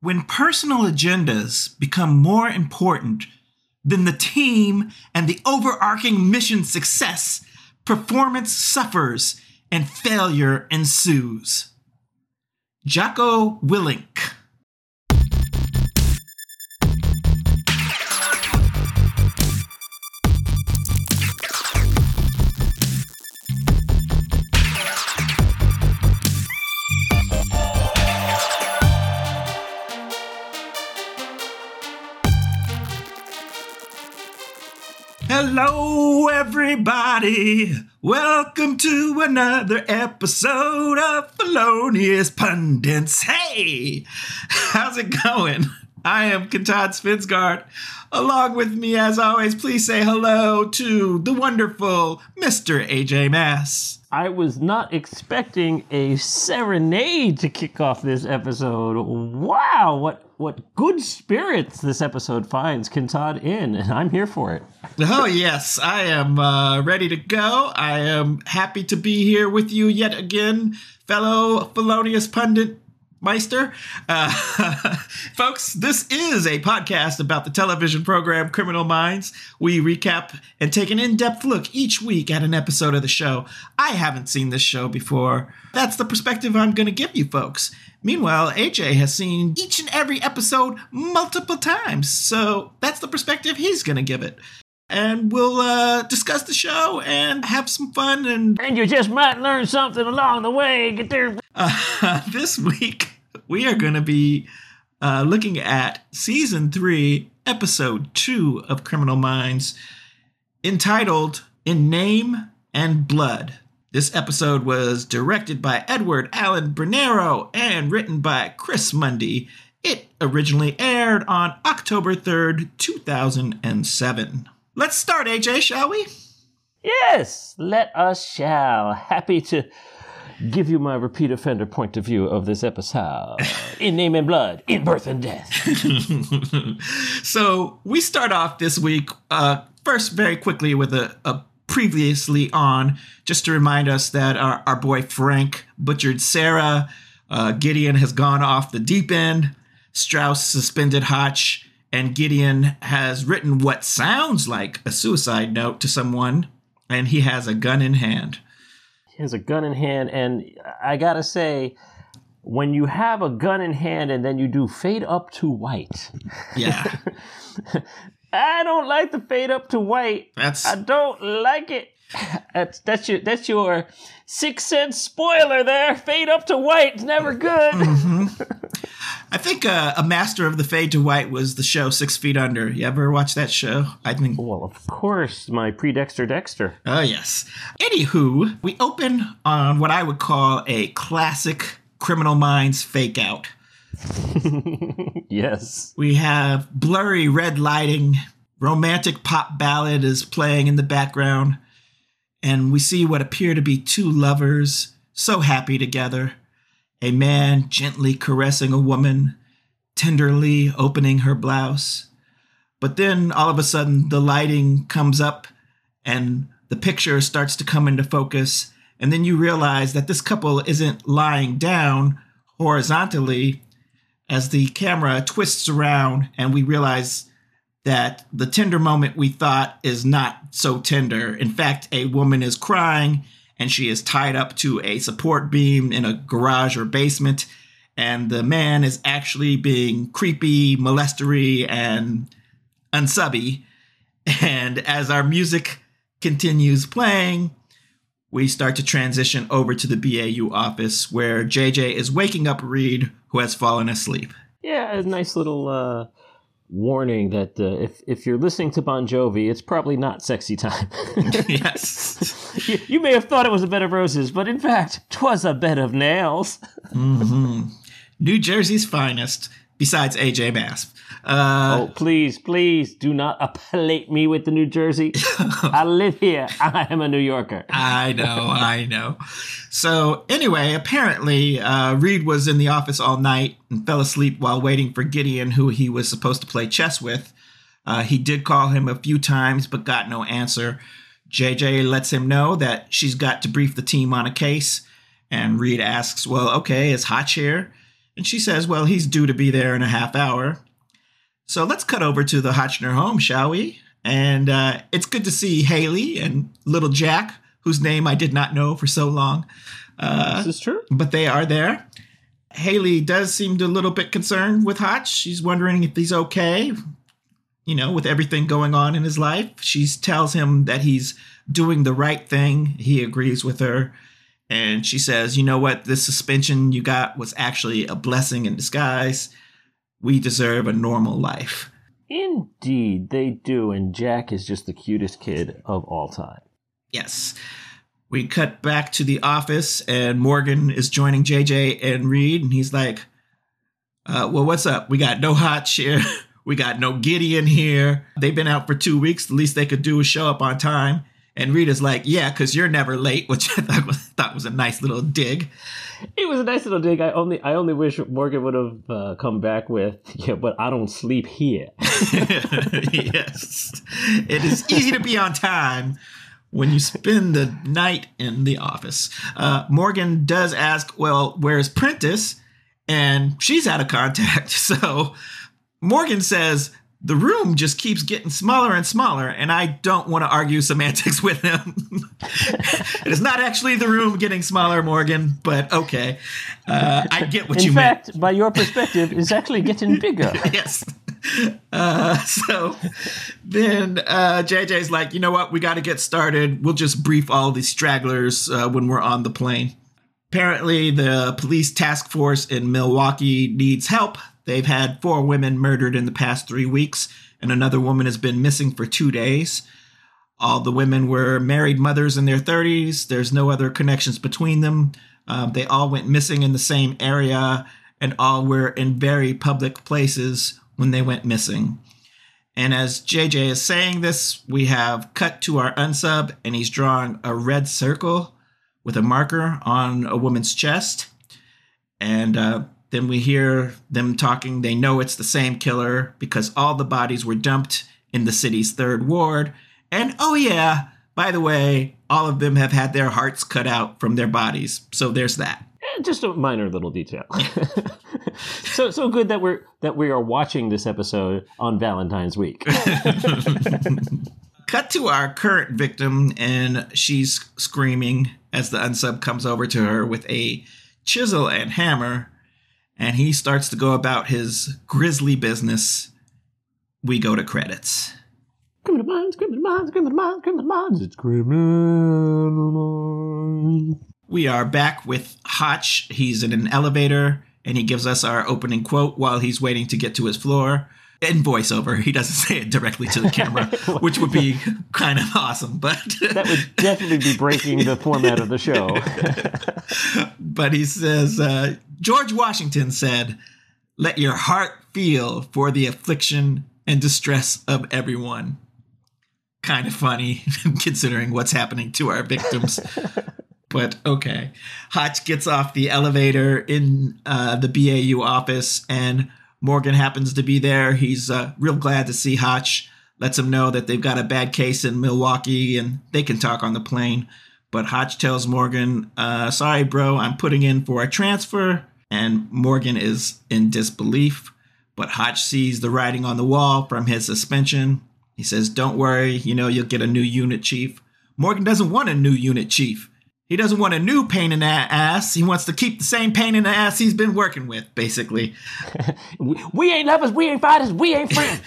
When personal agendas become more important than the team and the overarching mission success, performance suffers and failure ensues. Jocko Willink. Everybody. Welcome to another episode of Felonious Pundits. Hey, how's it going? I am Katad Spinsgard. Along with me, as always, please say hello to the wonderful Mr. AJ Mass. I was not expecting a serenade to kick off this episode. Wow, what what good spirits this episode finds Kintad in, and I'm here for it. Oh yes, I am uh, ready to go. I am happy to be here with you yet again, fellow felonious pundit Meister. Uh, folks, this is a podcast about the television program Criminal Minds. We recap and take an in depth look each week at an episode of the show. I haven't seen this show before. That's the perspective I'm going to give you folks. Meanwhile, AJ has seen each and every episode multiple times, so that's the perspective he's going to give it and we'll uh, discuss the show and have some fun. And and you just might learn something along the way. Get there. Uh, this week we are going to be uh, looking at season three, episode two of Criminal Minds, entitled "In Name and Blood." This episode was directed by Edward Allen Bernero and written by Chris Mundy. It originally aired on October 3rd, 2007. Let's start, AJ, shall we? Yes, let us shall. Happy to give you my repeat offender point of view of this episode. in name and blood, in birth and death. so we start off this week, uh, first, very quickly with a, a previously on, just to remind us that our, our boy Frank butchered Sarah. Uh, Gideon has gone off the deep end. Strauss suspended Hotch and Gideon has written what sounds like a suicide note to someone, and he has a gun in hand. He has a gun in hand, and I gotta say, when you have a gun in hand and then you do fade up to white. Yeah. I don't like the fade up to white. That's I don't like it. That's that's your that's your six cent spoiler there. Fade up to white. It's never good. Mm-hmm. I think uh, a master of the fade to white was the show Six Feet Under. You ever watch that show? I think. Well, of course, my pre Dexter Dexter. Oh yes. Anywho, we open on what I would call a classic Criminal Minds fake out. yes. We have blurry red lighting. Romantic pop ballad is playing in the background and we see what appear to be two lovers so happy together. A man gently caressing a woman, tenderly opening her blouse. But then all of a sudden, the lighting comes up and the picture starts to come into focus. And then you realize that this couple isn't lying down horizontally as the camera twists around and we realize that the tender moment we thought is not so tender. In fact, a woman is crying and she is tied up to a support beam in a garage or basement. And the man is actually being creepy, molestery, and unsubby. And as our music continues playing, we start to transition over to the BAU office where JJ is waking up Reed, who has fallen asleep. Yeah, a nice little uh, warning that uh, if if you're listening to Bon Jovi, it's probably not sexy time. yes, you, you, may have thought it was a bed of roses, but in fact, 'twas a bed of nails. mm-hmm. New Jersey's finest, besides AJ Mass. Uh, oh, please, please do not appellate me with the New Jersey. I live here. I am a New Yorker. I know, I know. So, anyway, apparently, uh, Reed was in the office all night and fell asleep while waiting for Gideon, who he was supposed to play chess with. Uh, he did call him a few times, but got no answer. JJ lets him know that she's got to brief the team on a case. And Reed asks, Well, okay, is Hotch here? And she says, well, he's due to be there in a half hour. So let's cut over to the Hotchner home, shall we? And uh, it's good to see Haley and little Jack, whose name I did not know for so long. Uh, This is true. but they are there. Haley does seem a little bit concerned with Hotch. She's wondering if he's okay, you know, with everything going on in his life. She tells him that he's doing the right thing. He agrees with her. And she says, you know what? This suspension you got was actually a blessing in disguise. We deserve a normal life. Indeed, they do, and Jack is just the cutest kid of all time. Yes. We cut back to the office, and Morgan is joining JJ and Reed, and he's like, uh, Well, what's up? We got no Hotch here. We got no Gideon here. They've been out for two weeks. The least they could do is show up on time. And Reed is like, Yeah, because you're never late, which I thought was, thought was a nice little dig. It was a nice little dig. I only, I only wish Morgan would have uh, come back with, yeah, but I don't sleep here. yes. It is easy to be on time when you spend the night in the office. Uh, Morgan does ask, well, where's Prentiss? And she's out of contact. So Morgan says, the room just keeps getting smaller and smaller, and I don't want to argue semantics with him. it is not actually the room getting smaller, Morgan, but okay. Uh, I get what In you meant. fact, by your perspective, it's actually getting bigger. yes. Uh, so then uh, JJ's like, you know what? We got to get started. We'll just brief all these stragglers uh, when we're on the plane. Apparently, the police task force in Milwaukee needs help. They've had four women murdered in the past three weeks, and another woman has been missing for two days. All the women were married mothers in their 30s. There's no other connections between them. Um, they all went missing in the same area and all were in very public places when they went missing. And as JJ is saying this, we have cut to our unsub, and he's drawing a red circle with a marker on a woman's chest. And uh, then we hear them talking. They know it's the same killer because all the bodies were dumped in the city's third ward. And oh, yeah, by the way, all of them have had their hearts cut out from their bodies. So there's that. Eh, Just a minor little detail. so, so good that we're that we are watching this episode on Valentine's week. Cut to our current victim, and she's screaming as the unsub comes over to her with a chisel and hammer, and he starts to go about his grisly business. We go to credits. criminal minds, criminal minds, criminal minds, criminal minds. It's criminal minds. We are back with Hotch. He's in an elevator, and he gives us our opening quote while he's waiting to get to his floor. In voiceover, he doesn't say it directly to the camera, which would be kind of awesome. But That would definitely be breaking the format of the show. but he says uh, George Washington said, "Let your heart feel for the affliction and distress of everyone." Kind of funny considering what's happening to our victims. but okay. Hotch gets off the elevator in uh, the BAU office, and Morgan happens to be there. He's uh, real glad to see Hotch. Lets him know that they've got a bad case in Milwaukee, and they can talk on the plane. But Hotch tells Morgan, uh, "Sorry, bro, I'm putting in for a transfer." And Morgan is in disbelief. But Hotch sees the writing on the wall from his suspension. He says, Don't worry, you know, you'll get a new unit chief. Morgan doesn't want a new unit chief. He doesn't want a new pain in the ass. He wants to keep the same pain in the ass he's been working with, basically. we, we ain't lovers, we ain't fighters, we ain't friends.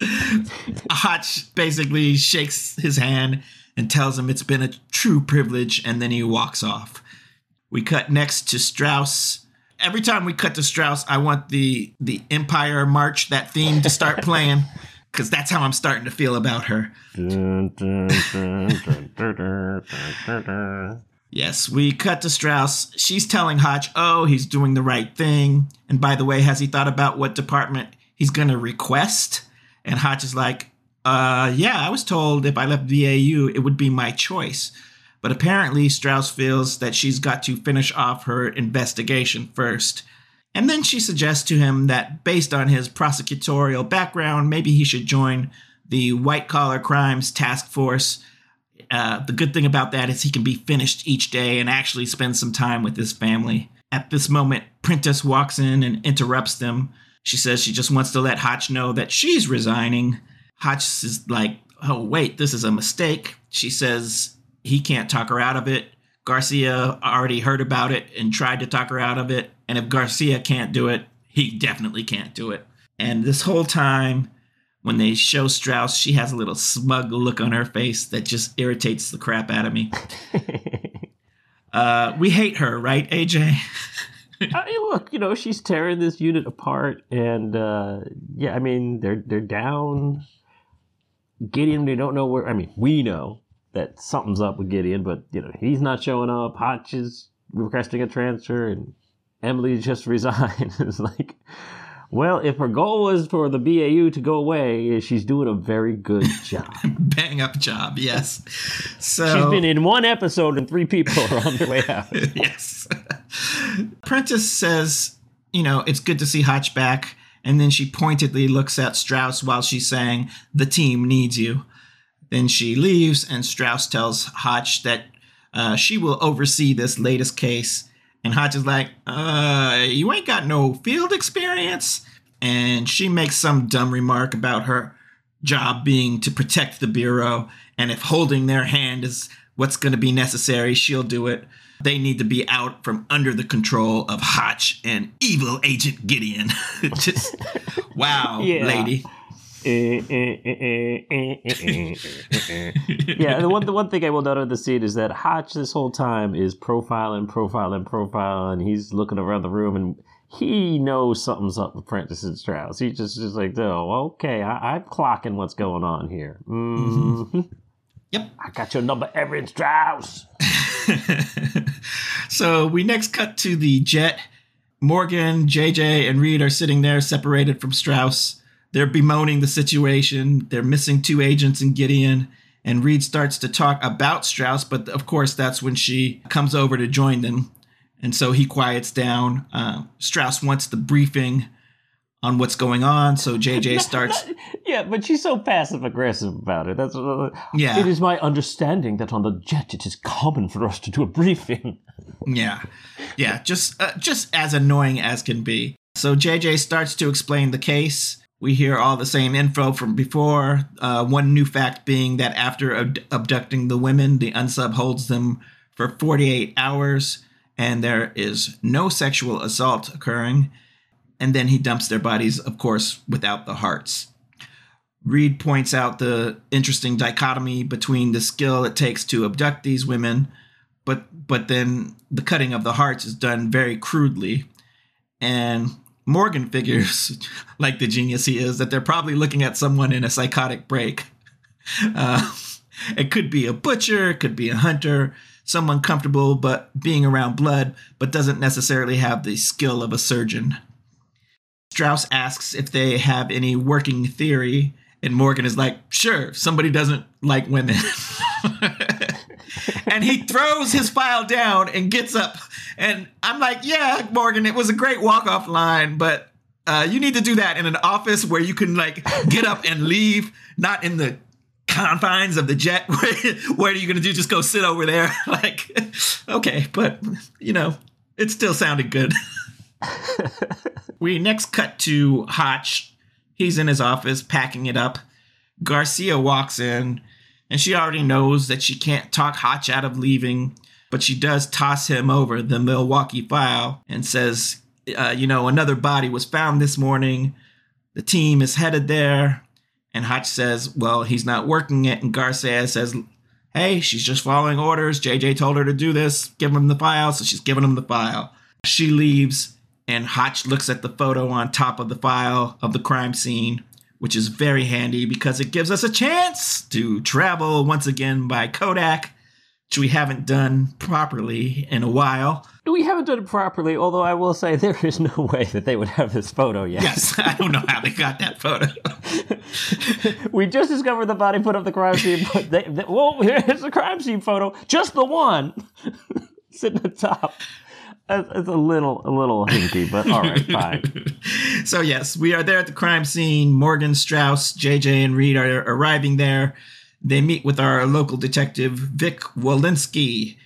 Hotch basically shakes his hand and tells him it's been a true privilege, and then he walks off. We cut next to Strauss. Every time we cut to Strauss, I want the the Empire March, that theme, to start playing, because that's how I'm starting to feel about her. Yes, we cut to Strauss. She's telling Hotch, oh, he's doing the right thing. And by the way, has he thought about what department he's going to request? And Hotch is like, uh, yeah, I was told if I left BAU, it would be my choice. But apparently, Strauss feels that she's got to finish off her investigation first. And then she suggests to him that based on his prosecutorial background, maybe he should join the White Collar Crimes Task Force. Uh, the good thing about that is he can be finished each day and actually spend some time with his family. At this moment, Prentiss walks in and interrupts them. She says she just wants to let Hotch know that she's resigning. Hotch is like, oh, wait, this is a mistake. She says he can't talk her out of it. Garcia already heard about it and tried to talk her out of it. And if Garcia can't do it, he definitely can't do it. And this whole time, when they show Strauss, she has a little smug look on her face that just irritates the crap out of me. uh, we hate her, right, AJ? I mean, look, you know, she's tearing this unit apart, and uh, yeah, I mean, they're they're down. Gideon, they don't know where. I mean, we know that something's up with Gideon, but you know, he's not showing up. Hotch is requesting a transfer, and Emily just resigned. it's like, well, if her goal was for the BAU to go away, she's doing a very good job. Bang up job, yes. So she's been in one episode and three people are on their way out. yes. Prentiss says, you know, it's good to see Hotch back. And then she pointedly looks at Strauss while she's saying, the team needs you. Then she leaves, and Strauss tells Hotch that uh, she will oversee this latest case. And Hotch is like, uh, you ain't got no field experience. And she makes some dumb remark about her job being to protect the Bureau. And if holding their hand is what's going to be necessary, she'll do it. They need to be out from under the control of Hotch and evil Agent Gideon. Just, wow, Yeah. lady. yeah, the one the one thing I will note of the scene is that Hotch this whole time is profiling, profiling, profiling. And he's looking around the room and he knows something's up with Prentiss and Strauss. He's just just like, oh, okay, I, I'm clocking what's going on here. hmm Yep. I got your number, Erin Strauss. so we next cut to the jet. Morgan, JJ, and Reed are sitting there separated from Strauss. They're bemoaning the situation. They're missing two agents in Gideon. And Reed starts to talk about Strauss, but of course, that's when she comes over to join them. And so he quiets down. Uh, Strauss wants the briefing on what's going on. So JJ starts. Yeah, but she's so passive aggressive about it. That's uh, Yeah. It is my understanding that on the jet it is common for us to do a briefing. Yeah, yeah, just uh, just as annoying as can be. So JJ starts to explain the case. We hear all the same info from before. Uh, one new fact being that after ab- abducting the women, the unsub holds them for 48 hours, and there is no sexual assault occurring. And then he dumps their bodies, of course, without the hearts. Reed points out the interesting dichotomy between the skill it takes to abduct these women but but then the cutting of the hearts is done very crudely. And morgan figures like the genius he is that they're probably looking at someone in a psychotic break. Uh, it could be a butcher it could be a hunter someone comfortable but being around blood but doesn't necessarily have the skill of a surgeon strauss asks if they have any working theory and morgan is like sure somebody doesn't like women and he throws his file down and gets up. And I'm like, yeah, Morgan, it was a great walk off line, but uh, you need to do that in an office where you can like get up and leave, not in the confines of the jet. What are you gonna do? Just go sit over there? like, okay, but you know, it still sounded good. we next cut to Hotch. He's in his office packing it up. Garcia walks in and she already knows that she can't talk Hotch out of leaving, but she does toss him over the Milwaukee file and says, uh, you know, another body was found this morning. The team is headed there. And Hotch says, well, he's not working it. And Garcia says, hey, she's just following orders. JJ told her to do this. Give him the file. So she's giving him the file. She leaves, and Hotch looks at the photo on top of the file of the crime scene which is very handy because it gives us a chance to travel once again by Kodak, which we haven't done properly in a while. We haven't done it properly, although I will say there is no way that they would have this photo yet. Yes, I don't know how they got that photo. we just discovered the body put up the crime scene, but they, they, whoa, here's the crime scene photo, just the one sitting at the top. It's a little, a little hinky, but all right, fine. so yes, we are there at the crime scene. Morgan Strauss, JJ, and Reed are arriving there. They meet with our local detective Vic Walensky,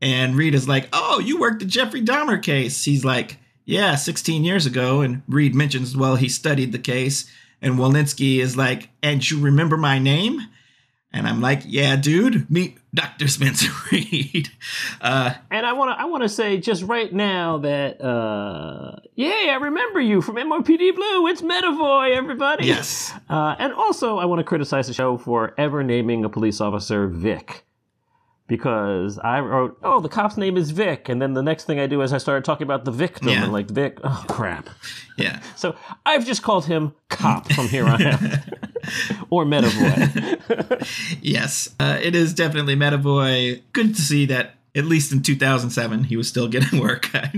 And Reed is like, Oh, you worked the Jeffrey Dahmer case. He's like, Yeah, 16 years ago. And Reed mentions, Well, he studied the case. And Walensky is like, And you remember my name? And I'm like, Yeah, dude, meet Dr. Spencer Reed. Uh, and I want to I want to say just right now that uh, yeah, I remember you from NYPD Blue. It's Medavoy, everybody. yes. Uh, and also, I want to criticize the show for ever naming a police officer Vic. Because I wrote, oh, the cop's name is Vic. And then the next thing I do is I started talking about the victim. Yeah. And like, Vic, oh, crap. Yeah. So I've just called him Cop from here on out. or Medavoy. Yes. Uh, it is definitely Medavoy. Good to see that, at least in 2007, he was still getting work. There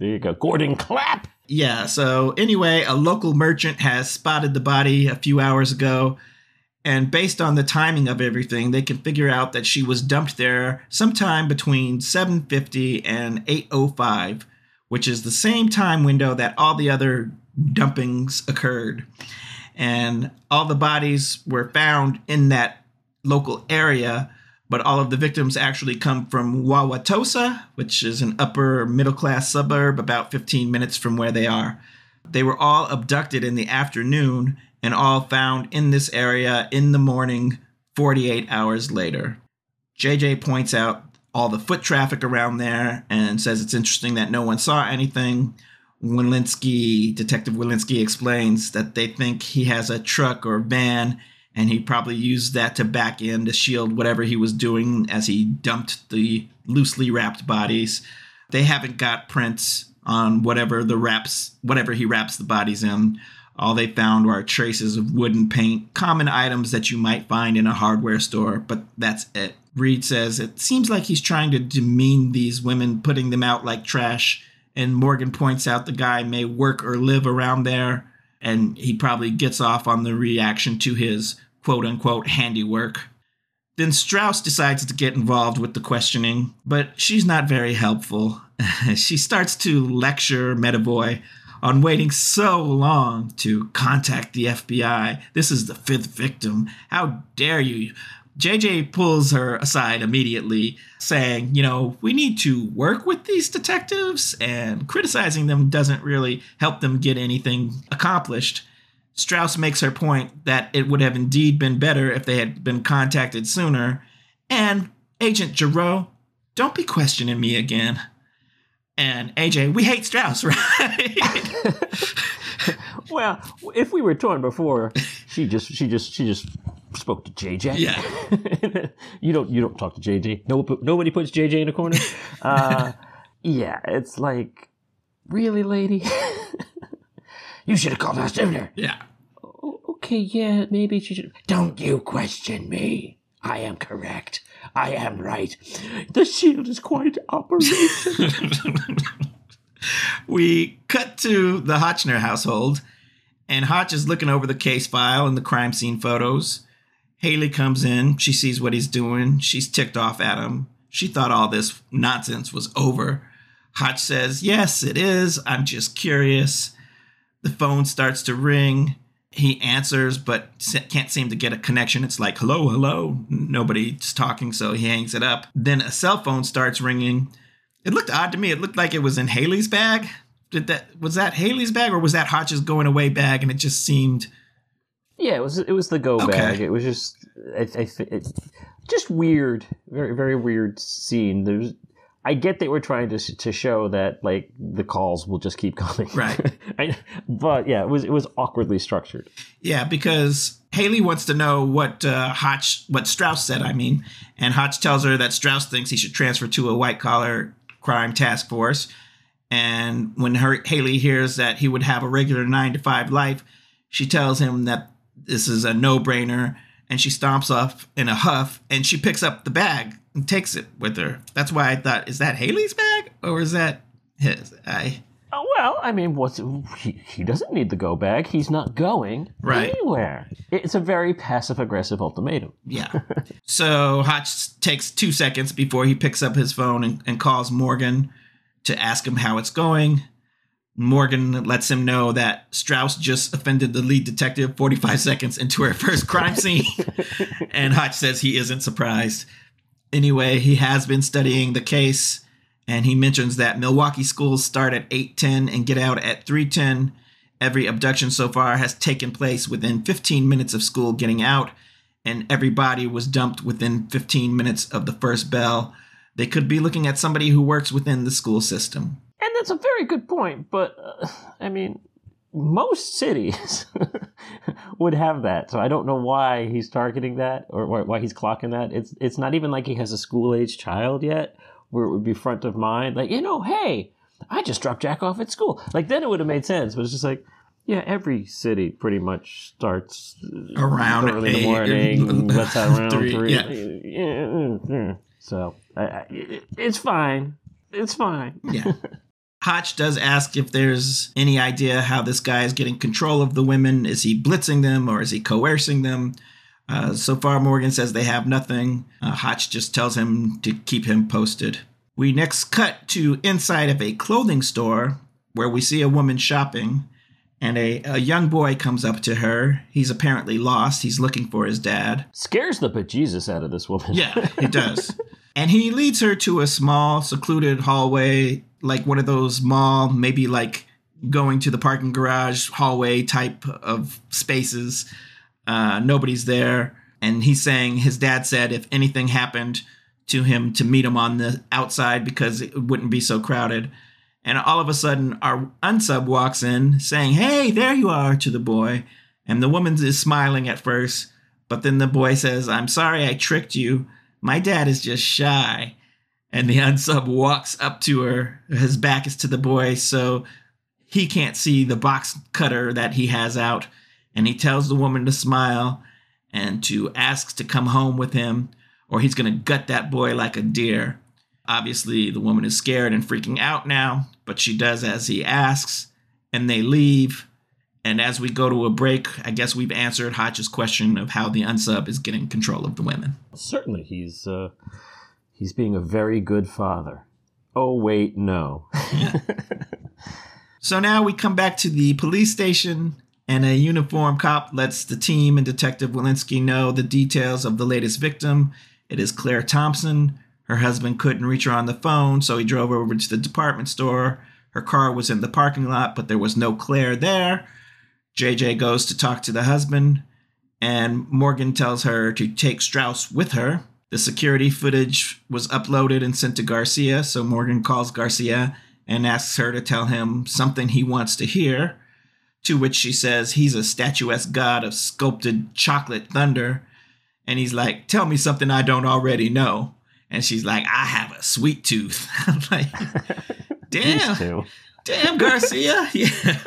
you go. Gordon Clapp. Yeah, so anyway, a local merchant has spotted the body a few hours ago, and based on the timing of everything, they can figure out that she was dumped there sometime between 7:50 and 8:05, which is the same time window that all the other dumpings occurred. And all the bodies were found in that local area, but all of the victims actually come from Wauwatosa, which is an upper middle class suburb about 15 minutes from where they are. They were all abducted in the afternoon and all found in this area in the morning 48 hours later. JJ points out all the foot traffic around there and says it's interesting that no one saw anything. Walensky, Detective Walensky explains that they think he has a truck or van and he probably used that to back in to shield whatever he was doing as he dumped the loosely wrapped bodies. They haven't got prints on whatever the wraps, whatever he wraps the bodies in. All they found were traces of wood and paint, common items that you might find in a hardware store, but that's it. Reed says it seems like he's trying to demean these women, putting them out like trash. And Morgan points out the guy may work or live around there, and he probably gets off on the reaction to his quote unquote handiwork. Then Strauss decides to get involved with the questioning, but she's not very helpful. she starts to lecture Medavoy on waiting so long to contact the FBI. This is the fifth victim. How dare you? JJ pulls her aside immediately, saying, You know, we need to work with these detectives, and criticizing them doesn't really help them get anything accomplished. Strauss makes her point that it would have indeed been better if they had been contacted sooner. And Agent Jareau, don't be questioning me again. And AJ, we hate Strauss, right? well, if we were torn before, she just she just she just spoke to JJ. Yeah. you don't you don't talk to JJ. No, nobody puts JJ in a corner. Uh, yeah, it's like, really, lady. you should have called us sooner. yeah. Okay, yeah, maybe she should. Don't you question me. I am correct. I am right. The shield is quite operation. we cut to the Hotchner household, and Hotch is looking over the case file and the crime scene photos. Haley comes in. She sees what he's doing. She's ticked off at him. She thought all this nonsense was over. Hotch says, Yes, it is. I'm just curious. The phone starts to ring. He answers, but can't seem to get a connection. It's like, hello, hello. Nobody's talking, so he hangs it up. Then a cell phone starts ringing. It looked odd to me. It looked like it was in Haley's bag. Did that was that Haley's bag or was that Hotch's going away bag? And it just seemed yeah, it was it was the go Okay. bag. It was just I, I, thi- it, just weird, very very weird scene. There's I get they were trying to to show that like the calls will just keep coming, Right. I, but yeah, it was it was awkwardly structured. Yeah, because Haley wants to know what uh, Hotch, what Strauss said. I mean, and Hotch tells her that Strauss thinks he should transfer to a white collar crime task force. And when her Haley hears that he would have a regular nine to five life, she tells him that this is a no brainer. And she stomps off in a huff, and she picks up the bag and takes it with her. That's why I thought, is that Haley's bag or is that his? I Oh well, I mean, what's he, he doesn't need the go bag. He's not going Right. anywhere. It's a very passive aggressive ultimatum. Yeah. so Hotch takes two seconds before he picks up his phone and, and calls Morgan to ask him how it's going. Morgan lets him know that Strauss just offended the lead detective 45 seconds into her first crime scene. and Hotch says he isn't surprised. Anyway, he has been studying the case and he mentions that Milwaukee schools start at 8:10 and get out at 3:10. Every abduction so far has taken place within 15 minutes of school getting out and every body was dumped within 15 minutes of the first bell. They could be looking at somebody who works within the school system. And that's a very good point, but uh, I mean, most cities would have that. So I don't know why he's targeting that or why he's clocking that. It's it's not even like he has a school age child yet where it would be front of mind. Like, you know, hey, I just dropped Jack off at school. Like then it would have made sense, but it's just like yeah, every city pretty much starts around early in the morning. Let's have around three. three. Yeah. So I, I, it's fine. It's fine. Yeah. Hotch does ask if there's any idea how this guy is getting control of the women. Is he blitzing them or is he coercing them? Uh, so far, Morgan says they have nothing. Uh, Hotch just tells him to keep him posted. We next cut to inside of a clothing store where we see a woman shopping, and a, a young boy comes up to her. He's apparently lost. He's looking for his dad. Scares the bejesus out of this woman. yeah, he does. and he leads her to a small, secluded hallway like one of those mall, maybe like going to the parking garage hallway type of spaces. Uh, nobody's there. And he's saying his dad said if anything happened to him to meet him on the outside because it wouldn't be so crowded. And all of a sudden, our unsub walks in saying, Hey, there you are to the boy. And the woman is smiling at first, but then the boy says, I'm sorry I tricked you. My dad is just shy and the unsub walks up to her. His back is to the boy, so he can't see the box cutter that he has out. And he tells the woman to smile and to ask to come home with him, or he's going to gut that boy like a deer. Obviously, the woman is scared and freaking out now, but she does as he asks, and they leave. And as we go to a break, I guess we've answered Hotch's question of how the unsub is getting control of the women. Certainly, he's uh, He's being a very good father. Oh, wait, no. so now we come back to the police station, and a uniformed cop lets the team and Detective Walensky know the details of the latest victim. It is Claire Thompson. Her husband couldn't reach her on the phone, so he drove over to the department store. Her car was in the parking lot, but there was no Claire there. JJ goes to talk to the husband, and Morgan tells her to take Strauss with her. The security footage was uploaded and sent to Garcia, so Morgan calls Garcia and asks her to tell him something he wants to hear. To which she says he's a statuesque god of sculpted chocolate thunder. And he's like, Tell me something I don't already know. And she's like, I have a sweet tooth. I'm like, Damn. Damn, Garcia. yeah.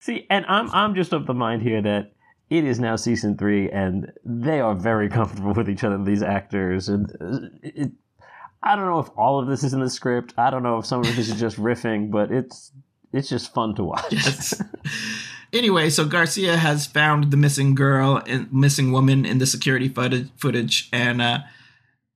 See, and I'm I'm just of the mind here that it is now season three, and they are very comfortable with each other. These actors, and uh, it, I don't know if all of this is in the script. I don't know if some of this is just riffing, but it's it's just fun to watch. Yes. anyway, so Garcia has found the missing girl and missing woman in the security footage, and uh,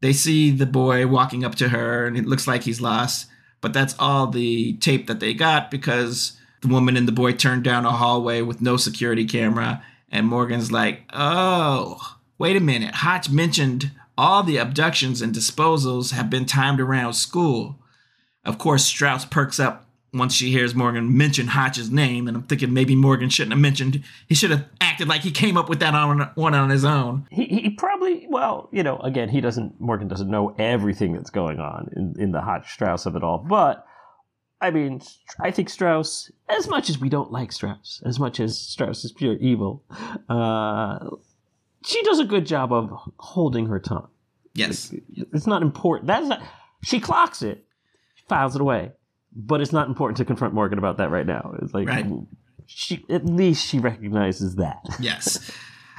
they see the boy walking up to her, and it looks like he's lost. But that's all the tape that they got because the woman and the boy turned down a hallway with no security camera and Morgan's like, oh, wait a minute. Hotch mentioned all the abductions and disposals have been timed around school. Of course, Strauss perks up once she hears Morgan mention Hotch's name, and I'm thinking maybe Morgan shouldn't have mentioned. He should have acted like he came up with that on one on his own. He, he probably, well, you know, again, he doesn't. Morgan doesn't know everything that's going on in, in the Hotch Strauss of it all, but I mean, I think Strauss, as much as we don't like Strauss, as much as Strauss is pure evil, uh, she does a good job of holding her tongue. Yes. It's not important. That's not, she clocks it, files it away, but it's not important to confront Morgan about that right now. It's like, right. she, at least she recognizes that. Yes.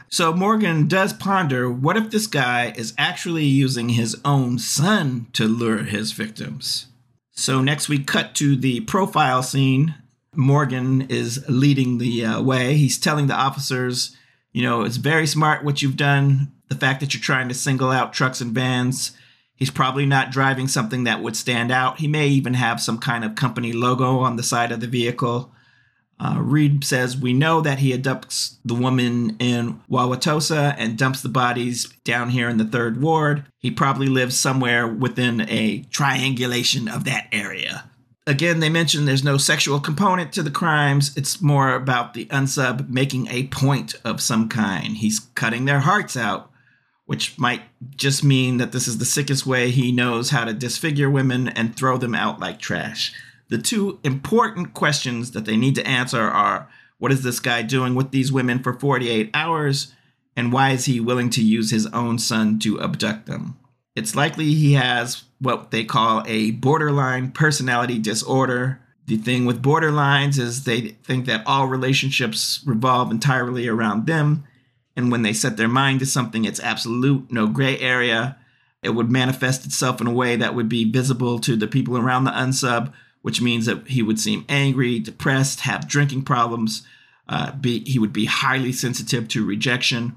So Morgan does ponder what if this guy is actually using his own son to lure his victims? So next we cut to the profile scene. Morgan is leading the uh, way. He's telling the officers, you know, it's very smart what you've done. The fact that you're trying to single out trucks and vans. He's probably not driving something that would stand out. He may even have some kind of company logo on the side of the vehicle. Uh, Reed says, We know that he abducts the woman in Wauwatosa and dumps the bodies down here in the third ward. He probably lives somewhere within a triangulation of that area. Again, they mention there's no sexual component to the crimes. It's more about the unsub making a point of some kind. He's cutting their hearts out, which might just mean that this is the sickest way he knows how to disfigure women and throw them out like trash. The two important questions that they need to answer are what is this guy doing with these women for 48 hours? And why is he willing to use his own son to abduct them? It's likely he has what they call a borderline personality disorder. The thing with borderlines is they think that all relationships revolve entirely around them. And when they set their mind to something, it's absolute, no gray area. It would manifest itself in a way that would be visible to the people around the unsub, which means that he would seem angry, depressed, have drinking problems. Uh, be, he would be highly sensitive to rejection.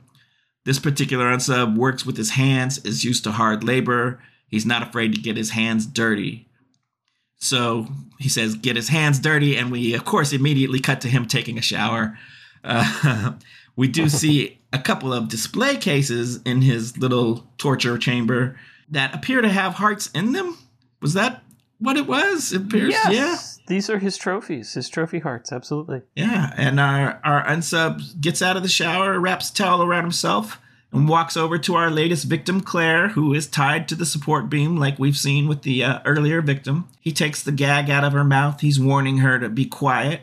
This particular unsub works with his hands, is used to hard labor. He's not afraid to get his hands dirty. So he says, get his hands dirty. And we, of course, immediately cut to him taking a shower. Uh, we do see a couple of display cases in his little torture chamber that appear to have hearts in them. Was that what it was? It appears, Yes. yeah. These are his trophies, his trophy hearts, absolutely. Yeah, and our our unsub gets out of the shower, wraps a towel around himself, and walks over to our latest victim, Claire, who is tied to the support beam, like we've seen with the uh, earlier victim. He takes the gag out of her mouth. He's warning her to be quiet.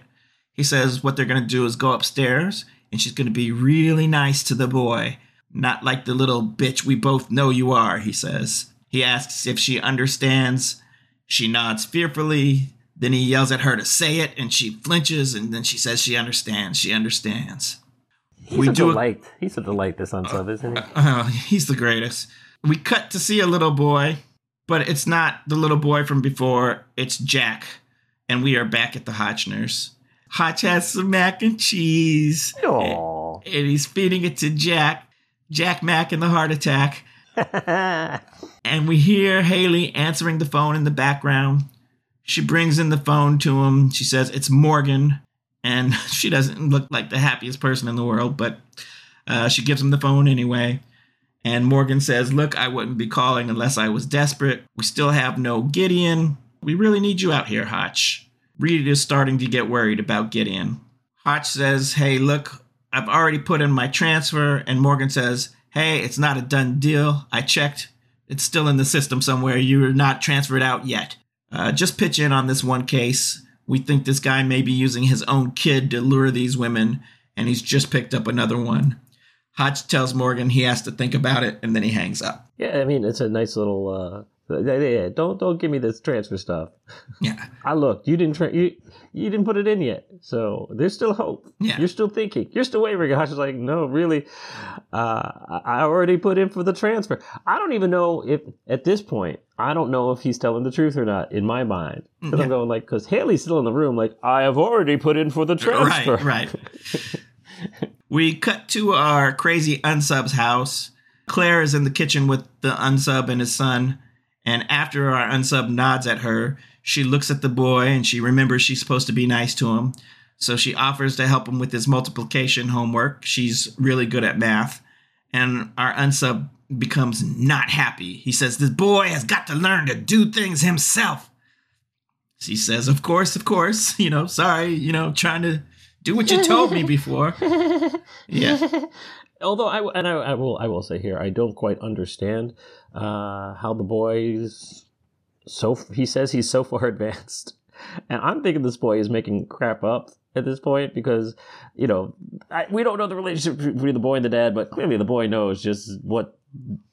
He says what they're going to do is go upstairs, and she's going to be really nice to the boy, not like the little bitch we both know you are. He says. He asks if she understands. She nods fearfully. Then he yells at her to say it, and she flinches, and then she says she understands. She understands. He's We a do a- delight. He's a delight, this unsub, isn't he? Uh, he's the greatest. We cut to see a little boy, but it's not the little boy from before. It's Jack, and we are back at the Hotchners. Hotch has some mac and cheese, Aww. and he's feeding it to Jack. Jack Mac in the heart attack. And we hear Haley answering the phone in the background. She brings in the phone to him. She says, It's Morgan. And she doesn't look like the happiest person in the world, but uh, she gives him the phone anyway. And Morgan says, Look, I wouldn't be calling unless I was desperate. We still have no Gideon. We really need you out here, Hotch. Reed is starting to get worried about Gideon. Hotch says, Hey, look, I've already put in my transfer. And Morgan says, Hey, it's not a done deal. I checked. It's still in the system somewhere. You're not transferred out yet. Uh, just pitch in on this one case. We think this guy may be using his own kid to lure these women, and he's just picked up another one. Hotch tells Morgan he has to think about it, and then he hangs up. yeah, I mean, it's a nice little. Uh, yeah, don't don't give me this transfer stuff. Yeah. I looked. You didn't. Tra- you you didn't put it in yet, so there's still hope. Yeah. You're still thinking. You're still wavering. Gosh, is like, no, really. Uh, I I already put in for the transfer. I don't even know if at this point. I don't know if he's telling the truth or not. In my mind, because Yeah. I'm going like, because Haley's still in the room. Like, I have already put in for the transfer. Right, right. we cut to our crazy unsub's house. Claire is in the kitchen with the unsub and his son. And after our unsub nods at her, she looks at the boy and she remembers she's supposed to be nice to him. So she offers to help him with his multiplication homework. She's really good at math. And our unsub becomes not happy. He says, This boy has got to learn to do things himself. She says, Of course, of course. You know, sorry, you know, trying to do what you told me before. Yeah. Although I and I, I will I will say here I don't quite understand uh, how the boy's so he says he's so far advanced, and I'm thinking this boy is making crap up at this point because you know I, we don't know the relationship between the boy and the dad, but clearly the boy knows just what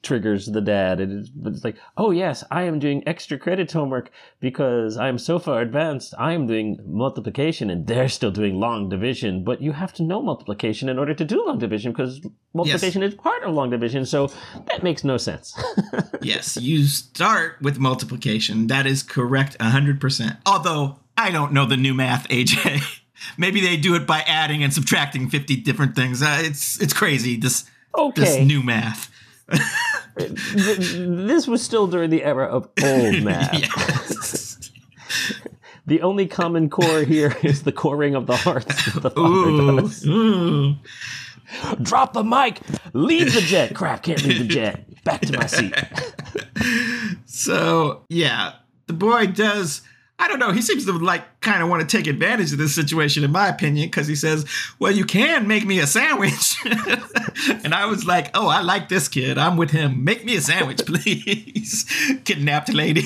triggers the dad. It's, but it's like, oh yes, I am doing extra credit homework because I am so far advanced. I am doing multiplication and they're still doing long division. But you have to know multiplication in order to do long division because multiplication is part of long division. So that makes no sense. yes, you start with multiplication. That is correct 100%. Although I don't know the new math, AJ. Maybe they do it by adding and subtracting 50 different things. Uh, it's it's crazy this this okay, new math. Th- this was still during the era of old math. Yes. the only common core here is the coring of the hearts the ooh. Mm. Drop the mic. Leave the jet. Crap, can't leave the jet. Back to my seat. So yeah, the boy does. I don't know. He seems to like kind of want to take advantage of this situation, in my opinion, because he says, "Well, you can make me a sandwich," and I was like, "Oh, I like this kid. I'm with him. Make me a sandwich, please." Kidnapped lady.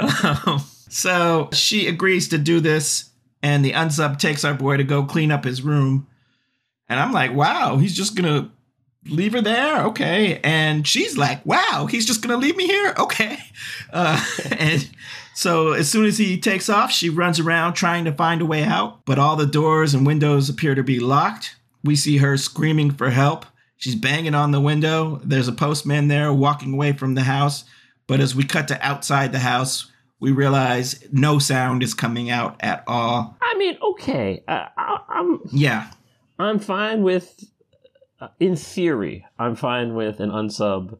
um, so she agrees to do this, and the unsub takes our boy to go clean up his room, and I'm like, "Wow, he's just gonna." leave her there okay and she's like wow he's just gonna leave me here okay uh, and so as soon as he takes off she runs around trying to find a way out but all the doors and windows appear to be locked. We see her screaming for help. She's banging on the window. There's a postman there walking away from the house. But as we cut to outside the house we realize no sound is coming out at all. I mean, okay. Uh, I, I'm yeah. I'm fine with, uh, in theory, I'm fine with an unsub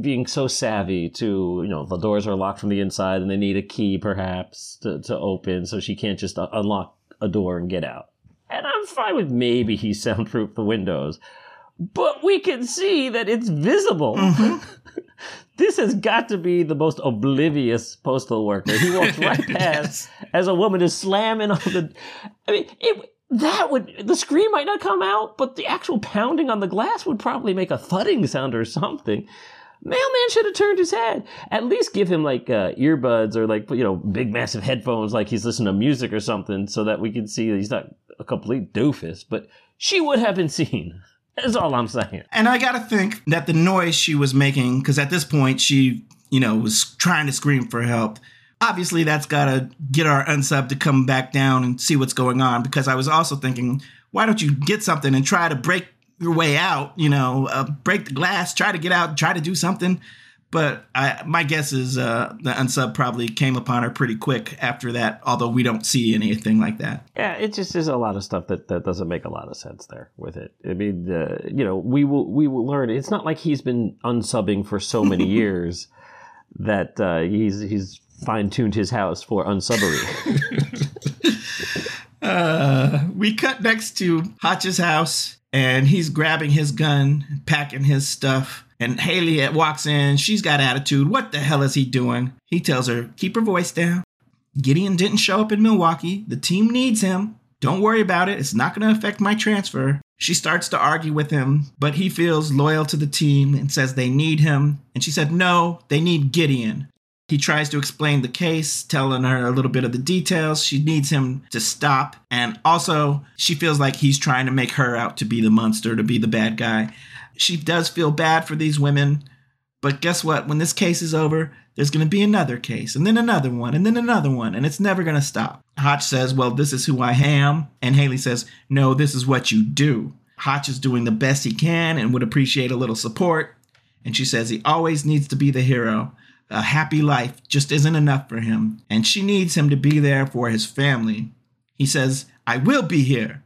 being so savvy to, you know, the doors are locked from the inside and they need a key perhaps to, to open so she can't just unlock a door and get out. And I'm fine with maybe he soundproofed the windows. But we can see that it's visible. Mm-hmm. this has got to be the most oblivious postal worker. He walks right past as a woman is slamming on the. I mean, it, that would the scream might not come out, but the actual pounding on the glass would probably make a thudding sound or something. Mailman should have turned his head. At least give him like uh, earbuds or like you know big massive headphones, like he's listening to music or something, so that we can see that he's not a complete doofus. But she would have been seen. That's all I'm saying. And I gotta think that the noise she was making, because at this point she, you know, was trying to scream for help. Obviously, that's gotta get our unsub to come back down and see what's going on. Because I was also thinking, why don't you get something and try to break your way out? You know, uh, break the glass, try to get out, try to do something. But I, my guess is uh, the unsub probably came upon her pretty quick after that. Although we don't see anything like that. Yeah, it just is a lot of stuff that, that doesn't make a lot of sense there with it. I mean, uh, you know, we will we will learn. It's not like he's been unsubbing for so many years that uh, he's he's fine tuned his house for unsubbery. Uh, we cut next to Hotch's house, and he's grabbing his gun, packing his stuff. And Haley walks in. She's got attitude. What the hell is he doing? He tells her, keep her voice down. Gideon didn't show up in Milwaukee. The team needs him. Don't worry about it. It's not going to affect my transfer. She starts to argue with him, but he feels loyal to the team and says they need him. And she said, no, they need Gideon. He tries to explain the case, telling her a little bit of the details. She needs him to stop. And also, she feels like he's trying to make her out to be the monster, to be the bad guy. She does feel bad for these women. But guess what? When this case is over, there's going to be another case, and then another one, and then another one, and it's never going to stop. Hotch says, Well, this is who I am. And Haley says, No, this is what you do. Hotch is doing the best he can and would appreciate a little support. And she says he always needs to be the hero. A happy life just isn't enough for him, and she needs him to be there for his family. He says, I will be here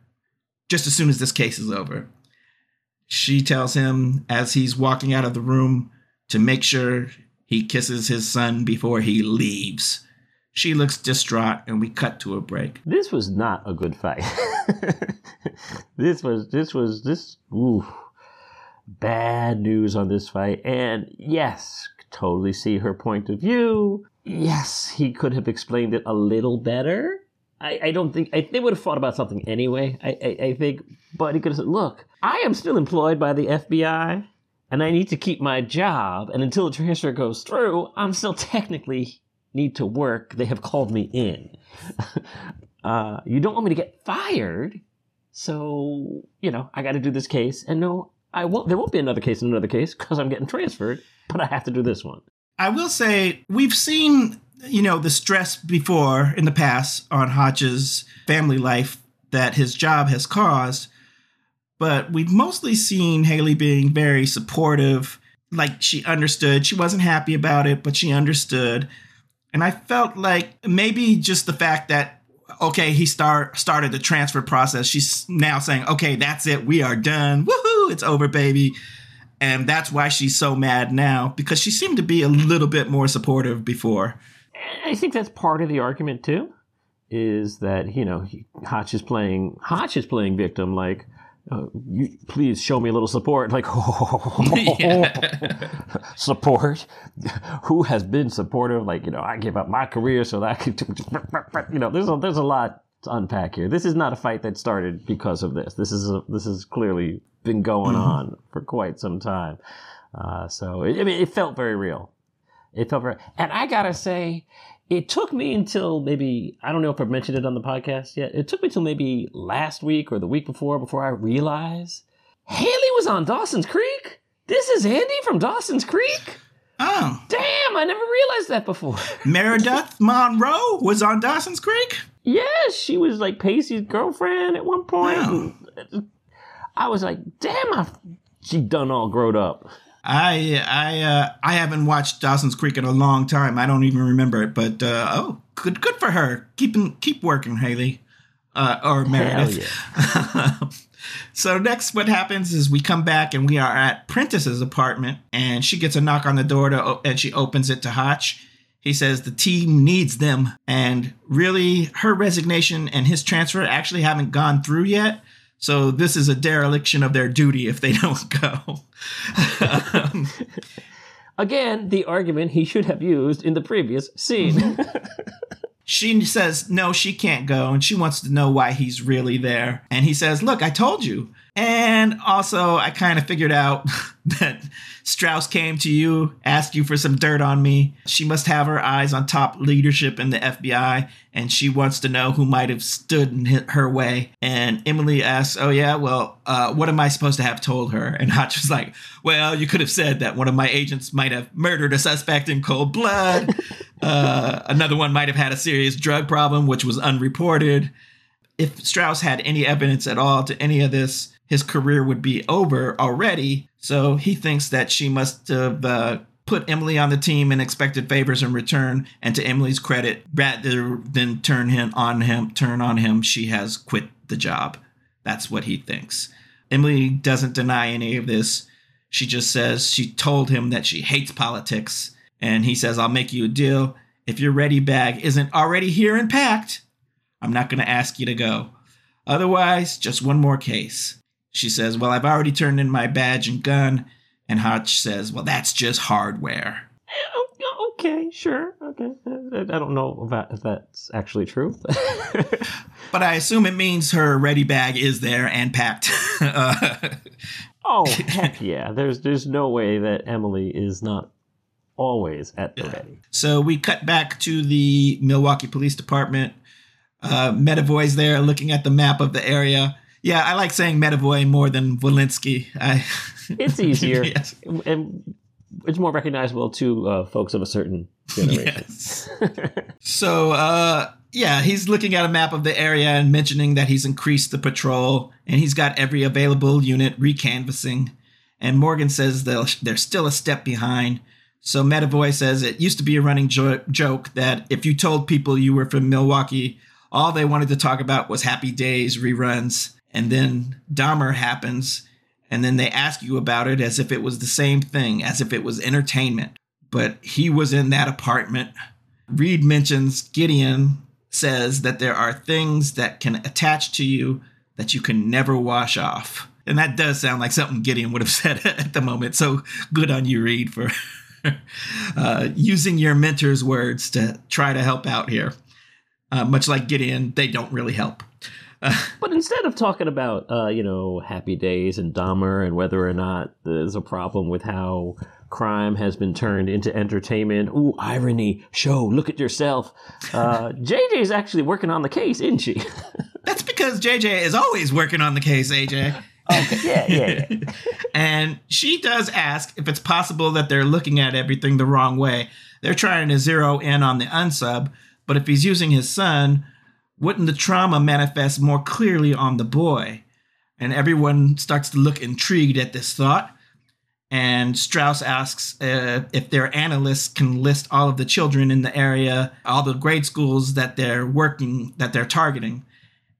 just as soon as this case is over. She tells him as he's walking out of the room to make sure he kisses his son before he leaves. She looks distraught, and we cut to a break. this was not a good fight. this was this was this ooh, bad news on this fight. And yes, totally see her point of view. Yes, he could have explained it a little better. I, I don't think I, they would have thought about something anyway. I, I, I think, but he could have said, "Look, I am still employed by the FBI, and I need to keep my job. And until the transfer goes through, I'm still technically need to work. They have called me in. uh, you don't want me to get fired, so you know I got to do this case. And no, I won't. There won't be another case and another case because I'm getting transferred. But I have to do this one. I will say we've seen, you know, the stress before in the past on Hotch's family life that his job has caused, but we've mostly seen Haley being very supportive. Like she understood. She wasn't happy about it, but she understood. And I felt like maybe just the fact that okay, he start started the transfer process. She's now saying, "Okay, that's it. We are done. Woohoo! It's over, baby." And that's why she's so mad now because she seemed to be a little bit more supportive before. I think that's part of the argument too, is that you know Hotch is playing Hotch is playing victim like. Uh, you, please show me a little support. Like, support? Who has been supportive? Like, you know, I give up my career so that I could, you know, there's a, there's a lot to unpack here. This is not a fight that started because of this. This is a, this has clearly been going mm-hmm. on for quite some time. Uh, so it, I mean, it felt very real. It felt very, and I gotta say, it took me until maybe I don't know if I've mentioned it on the podcast yet. It took me till maybe last week or the week before before I realized Haley was on Dawson's Creek. This is Andy from Dawson's Creek. Oh, damn! I never realized that before. Meredith Monroe was on Dawson's Creek. Yes, she was like Pacey's girlfriend at one point. I was like, damn, I, she done all grown up. I I uh, I haven't watched Dawson's Creek in a long time. I don't even remember it. But uh, oh, good good for her. Keep keep working, Haley, uh, or Meredith. Yeah. so next, what happens is we come back and we are at Prentiss's apartment, and she gets a knock on the door to and she opens it to Hotch. He says the team needs them, and really, her resignation and his transfer actually haven't gone through yet. So this is a dereliction of their duty if they don't go. um, Again, the argument he should have used in the previous scene. she says no, she can't go, and she wants to know why he's really there. And he says, "Look, I told you." And also, I kind of figured out that Strauss came to you, asked you for some dirt on me. She must have her eyes on top leadership in the FBI, and she wants to know who might have stood in her way. And Emily asks, Oh, yeah, well, uh, what am I supposed to have told her? And Hotch was like, Well, you could have said that one of my agents might have murdered a suspect in cold blood. uh, another one might have had a serious drug problem, which was unreported. If Strauss had any evidence at all to any of this, his career would be over already. So he thinks that she must have uh, put Emily on the team and expected favors in return. And to Emily's credit, rather than turn him on him, turn on him, she has quit the job. That's what he thinks. Emily doesn't deny any of this. She just says she told him that she hates politics. And he says, I'll make you a deal. If your ready bag isn't already here and packed, I'm not going to ask you to go. Otherwise, just one more case. She says, Well, I've already turned in my badge and gun. And Hotch says, Well, that's just hardware. Okay, sure. Okay. I don't know if that's actually true. but I assume it means her ready bag is there and packed. oh, heck yeah. There's, there's no way that Emily is not always at the ready. So we cut back to the Milwaukee Police Department. Uh, Medavoy's there looking at the map of the area yeah, I like saying Medavoy more than Walensky. I, it's easier. yes. And it's more recognizable to uh, folks of a certain generation. Yes. so, uh, yeah, he's looking at a map of the area and mentioning that he's increased the patrol and he's got every available unit recanvassing. And Morgan says they're still a step behind. So Medavoy says it used to be a running jo- joke that if you told people you were from Milwaukee, all they wanted to talk about was Happy Days reruns and then Dahmer happens, and then they ask you about it as if it was the same thing, as if it was entertainment. But he was in that apartment. Reid mentions Gideon says that there are things that can attach to you that you can never wash off. And that does sound like something Gideon would have said at the moment. So good on you, Reid, for uh, using your mentor's words to try to help out here. Uh, much like Gideon, they don't really help. But instead of talking about, uh, you know, Happy Days and Dahmer and whether or not there's a problem with how crime has been turned into entertainment, ooh, irony, show, look at yourself. Uh, JJ is actually working on the case, isn't she? That's because JJ is always working on the case, AJ. Okay. Yeah, yeah, yeah. and she does ask if it's possible that they're looking at everything the wrong way. They're trying to zero in on the unsub, but if he's using his son, wouldn't the trauma manifest more clearly on the boy? And everyone starts to look intrigued at this thought. And Strauss asks uh, if their analysts can list all of the children in the area, all the grade schools that they're working, that they're targeting.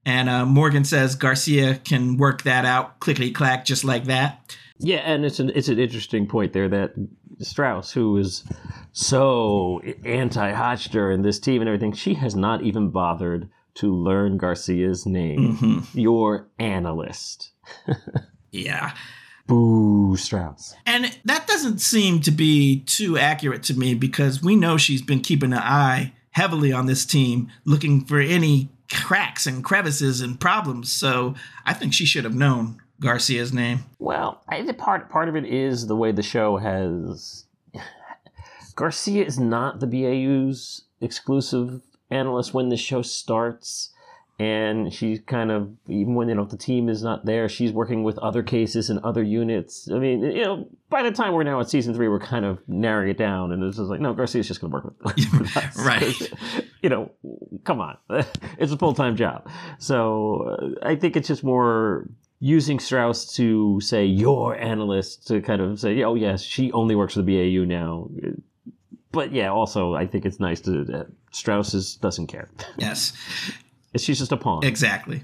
And uh, Morgan says Garcia can work that out, clickety clack, just like that. Yeah, and it's an it's an interesting point there that Strauss, who is so anti Hotster and this team and everything, she has not even bothered to learn Garcia's name. Mm-hmm. Your analyst. Yeah. Boo, Strauss. And that doesn't seem to be too accurate to me because we know she's been keeping an eye heavily on this team, looking for any cracks and crevices and problems. So I think she should have known Garcia's name. Well, I think part part of it is the way the show has. Garcia is not the BAU's exclusive analyst when the show starts, and she's kind of even when you know the team is not there, she's working with other cases and other units. I mean, you know, by the time we're now at season three, we're kind of narrowing it down, and it's just like, no, Garcia's just going to work with, with us. Right. You know, come on, it's a full time job. So uh, I think it's just more using Strauss to say your analyst to kind of say, oh yes, she only works for the BAU now. But yeah, also I think it's nice to uh, Strauss is, doesn't care. Yes, She's just a pawn. exactly.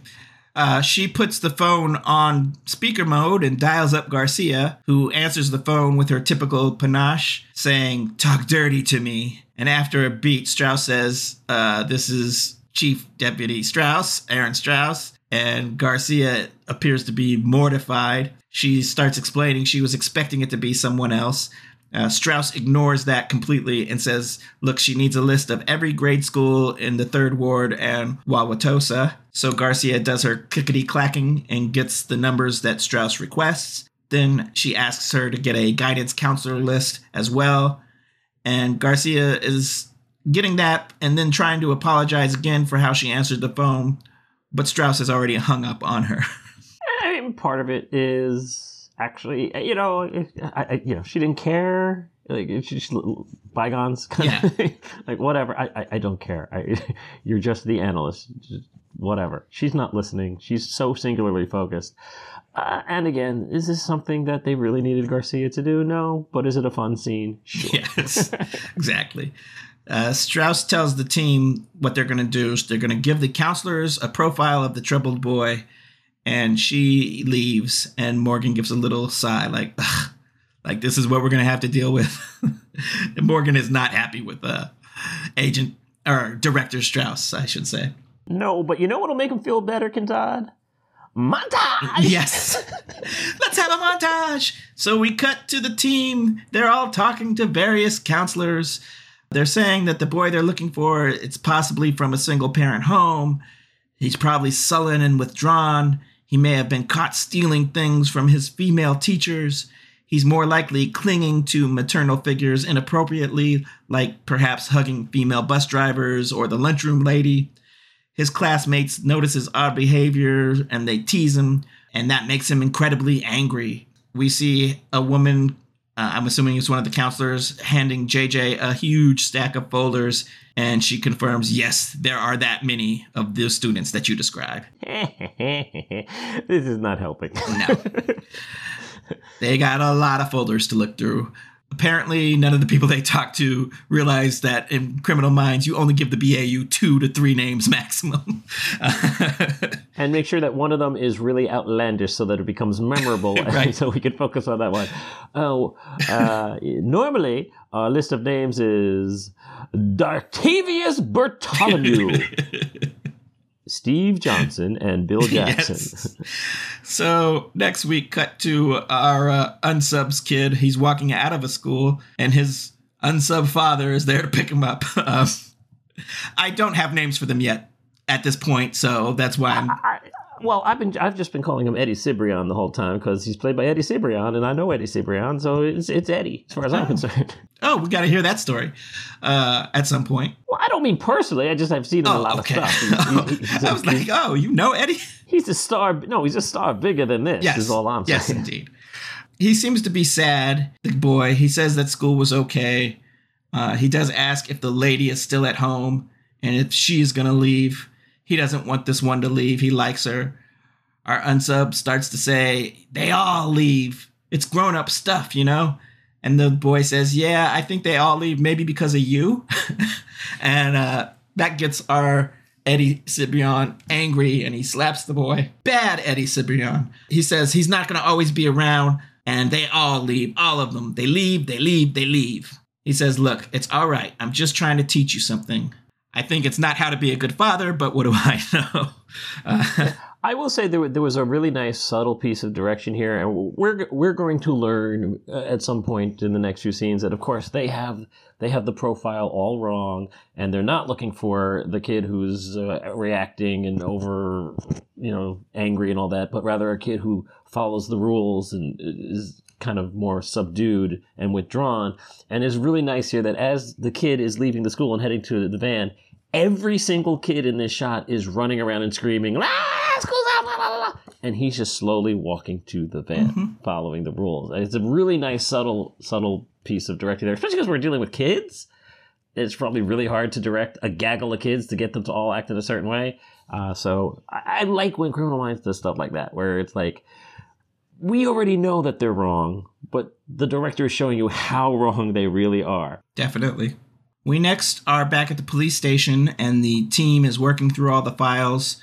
Uh, she puts the phone on speaker mode and dials up Garcia, who answers the phone with her typical panache, saying, Talk dirty to me. And after a beat, Strauss says, uh, This is Chief Deputy Strauss, Erin Strauss. And Garcia appears to be mortified. She starts explaining she was expecting it to be someone else. Uh, Strauss ignores that completely and says, Look, she needs a list of every grade school in the third ward and Wauwatosa. So Garcia does her clickety clacking and gets the numbers that Strauss requests. Then she asks her to get a guidance counselor list as well. And Garcia is getting that and then trying to apologize again for how she answered the phone. But Strauss has already hung up on her. I mean, part of it is actually, you know, I, I, you know, she didn't care. Like it's just bygones, kind Yeah. of thing. like whatever. I, I, I don't care. I, you're just the analyst. Just whatever. She's not listening. She's so singularly focused. Uh, and again, is this something that they really needed Garcia to do? No. But is it a fun scene? Sure. Yes, exactly. Uh, Strauss tells the team what they're going to do. So They're going to give the counselors a profile of the troubled boy, and she leaves. And Morgan gives a little sigh, like, Ugh, like this is what we're going to have to deal with. and Morgan is not happy with uh, Agent or Director Strauss, I should say. No, but you know what'll make him feel better, Kentad? Montage. Yes. Let's have a montage. So we cut to the team. They're all talking to various counselors. They're saying that the boy they're looking for, it's possibly from a single parent home. He's probably sullen and withdrawn. He may have been caught stealing things from his female teachers. He's more likely clinging to maternal figures inappropriately, like perhaps hugging female bus drivers or the lunchroom lady. His classmates notice his odd behavior and they tease him, and that makes him incredibly angry. We see a woman, uh, I'm assuming it's one of the counselors, handing JJ a huge stack of folders, and she confirms, yes, there are that many of those students that you describe. this is not helping. No. They got a lot of folders to look through. Apparently, none of the people they talked to realized that in criminal minds, you only give the BAU two to three names maximum. And make sure that one of them is really outlandish so that it becomes memorable Right. so we can focus on that one. Oh, uh, normally our list of names is Dartavius Bartholomew, Steve Johnson, and Bill Jackson. Yes. So next week, cut to our uh, unsubs kid. He's walking out of a school, and his unsub father is there to pick him up. Um, I don't have names for them yet at this point, so that's why I'm. I, well, I've been I've just been calling him Eddie Cibrian the whole time because he's played by Eddie Cibrian, and I know Eddie Cibrian, so it's it's Eddie as far as I'm concerned. Oh, we got to hear that story uh, at some point. Well, I don't mean personally. I just have seen him in a Oh, lot okay. of stuff. He- he- I was like, oh, you know Eddie? he's a star. No, he's a star bigger than this. Yes. Is all I'm saying. Yes, indeed. He seems to be sad, the boy. He says that school was okay. Uh, he does ask if the lady is still at home and if she is going to leave. He doesn't want this one to leave. He likes her. Our unsub starts to say, they all leave. It's grown up stuff, you know? And the boy says, yeah, I think they all leave maybe because of you. and uh, that gets our Eddie Cibrian angry and he slaps the boy. Bad Eddie Cibrian. He says he's not going to always be around, And they all leave, all of them. They leave, they leave, they leave. He says, Look, it's all right. I'm just trying to teach you something. I think it's not how to be a good father, but what do I know? Uh, I will say there, there was a really nice subtle piece of direction here, and we're we're going to learn uh, at some point in the next few scenes that, of course, they have they have the profile all wrong, and they're not looking for the kid who's uh, reacting and over, you know, angry and all that, but rather a kid who follows the rules and is kind of more subdued and withdrawn. And it's really nice here that as the kid is leaving the school and heading to the van, every single kid in this shot is running around and screaming, ah, school's out, blah, blah, blah. and he's just slowly walking to the van, mm-hmm. following the rules. It's a really nice, subtle, subtle piece of directing there, especially because we're dealing with kids. It's probably really hard to direct a gaggle of kids to get them to all act in a certain way. Uh, so I, I like when Criminal Minds does stuff like that, where it's like, we already know that they're wrong, but the director is showing you how wrong they really are. Definitely. We next are back at the police station, and the team is working through all the files.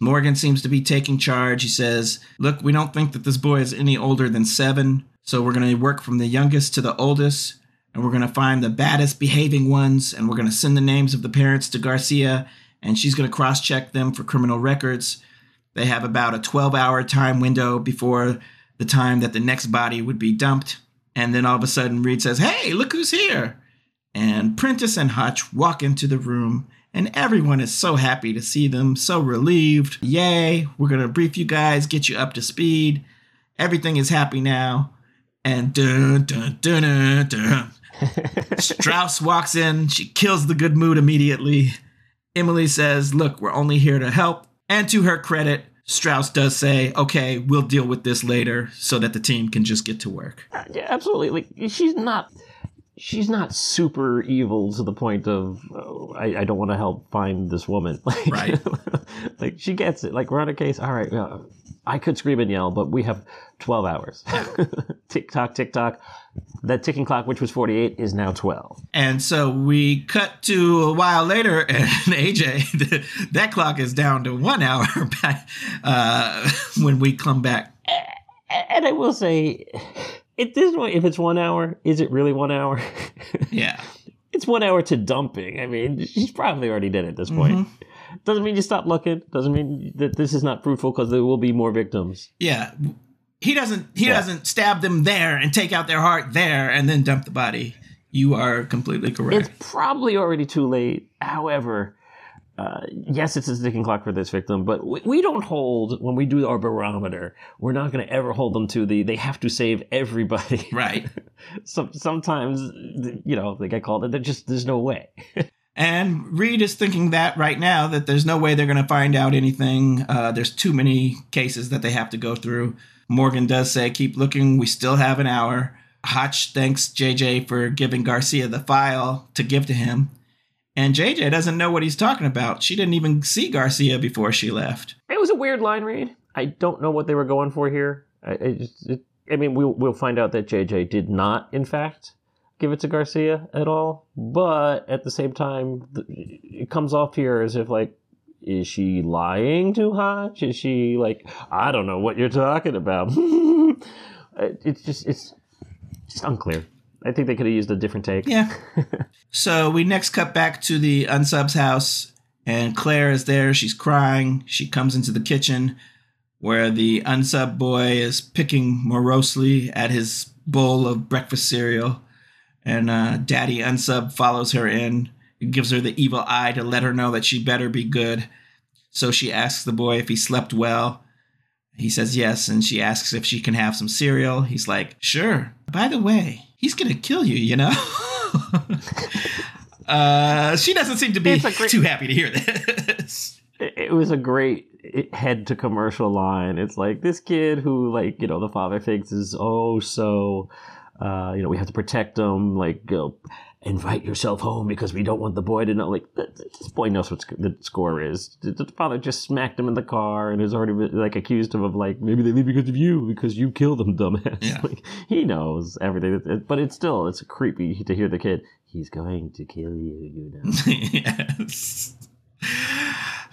Morgan seems to be taking charge. He says, Look, we don't think that this boy is any older than seven, so we're going to work from the youngest to the oldest, and we're going to find the baddest behaving ones, and we're going to send the names of the parents to Garcia, and she's going to cross check them for criminal records. They have about a 12 hour time window before the time that the next body would be dumped. And then all of a sudden, Reid says, Hey, look who's here and Prentiss and Hotch walk into the room, and everyone is so happy to see them, so relieved. Yay, we're gonna brief you guys, get you up to speed. Everything is happy now. And dun dun dun dun dun. Strauss walks in, she kills the good mood immediately. Emily says, Look, we're only here to help. And to her credit, Strauss does say, okay, we'll deal with this later so that the team can just get to work. Uh, yeah, absolutely. Like, she's not she's not super evil to the point of oh, I, I, don't want to help find this woman. Like, right. like she gets it. Like we're on a case. All right. I could scream and yell, but we have 12 hours. tick tock, tick tock. That ticking clock, which was 48, is now 12. And so we cut to a while later, and AJ, that clock is down to one hour uh, when we come back. And I will say, at this point, if it's one hour, is it really one hour? yeah. It's one hour to dumping. I mean, she's probably already dead at this point. Mm-hmm. Doesn't mean you stop looking. Doesn't mean that this is not fruitful because there will be more victims. Yeah. He doesn't he yeah. doesn't stab them there and take out their heart there and then dump the body. You are completely correct. It's probably already too late. However, uh, yes, it's a ticking clock for this victim, but we, we, don't hold when we do our barometer. We're not going to ever hold them to the they have to save everybody. Right. so, sometimes, you know, they get called. They're just there's no way. and Reid is thinking that right now that there's no way they're going to find out anything. Uh, there's too many cases that they have to go through. Morgan does say, "Keep looking. We still have an hour." Hotch thanks JJ for giving Garcia the file to give to him. And JJ doesn't know what he's talking about. She didn't even see Garcia before she left. It was a weird line read. I don't know what they were going for here. I, I, just, it, I mean, we'll, we'll find out that JJ did not, in fact, give it to Garcia at all. But at the same time, it comes off here as if, like, is she lying to Hotch? Is she like, I don't know what you're talking about? it's just, it's just unclear. I think they could have used a different take. Yeah. so we next cut back to the unsub's house, and Claire is there. She's crying. She comes into the kitchen where the unsub boy is picking morosely at his bowl of breakfast cereal. And uh, Daddy Unsub follows her in and gives her the evil eye to let her know that she better be good. So she asks the boy if he slept well. He says yes, and she asks if she can have some cereal. He's like, sure. By the way, he's gonna kill you, you know. uh, she doesn't seem to be great, too happy to hear this. It was a great head to commercial line. It's like this kid who, like, you know, the father thinks is oh so, uh, you know, we have to protect them. Like, go invite yourself home because we don't want the boy to know. Like this boy knows what the score is. The father just smacked him in the car and has already like accused him of like maybe they leave because of you because you killed them, dumbass. Yeah. Like he knows everything, but it's still it's creepy to hear the kid. He's going to kill you, you know. yes.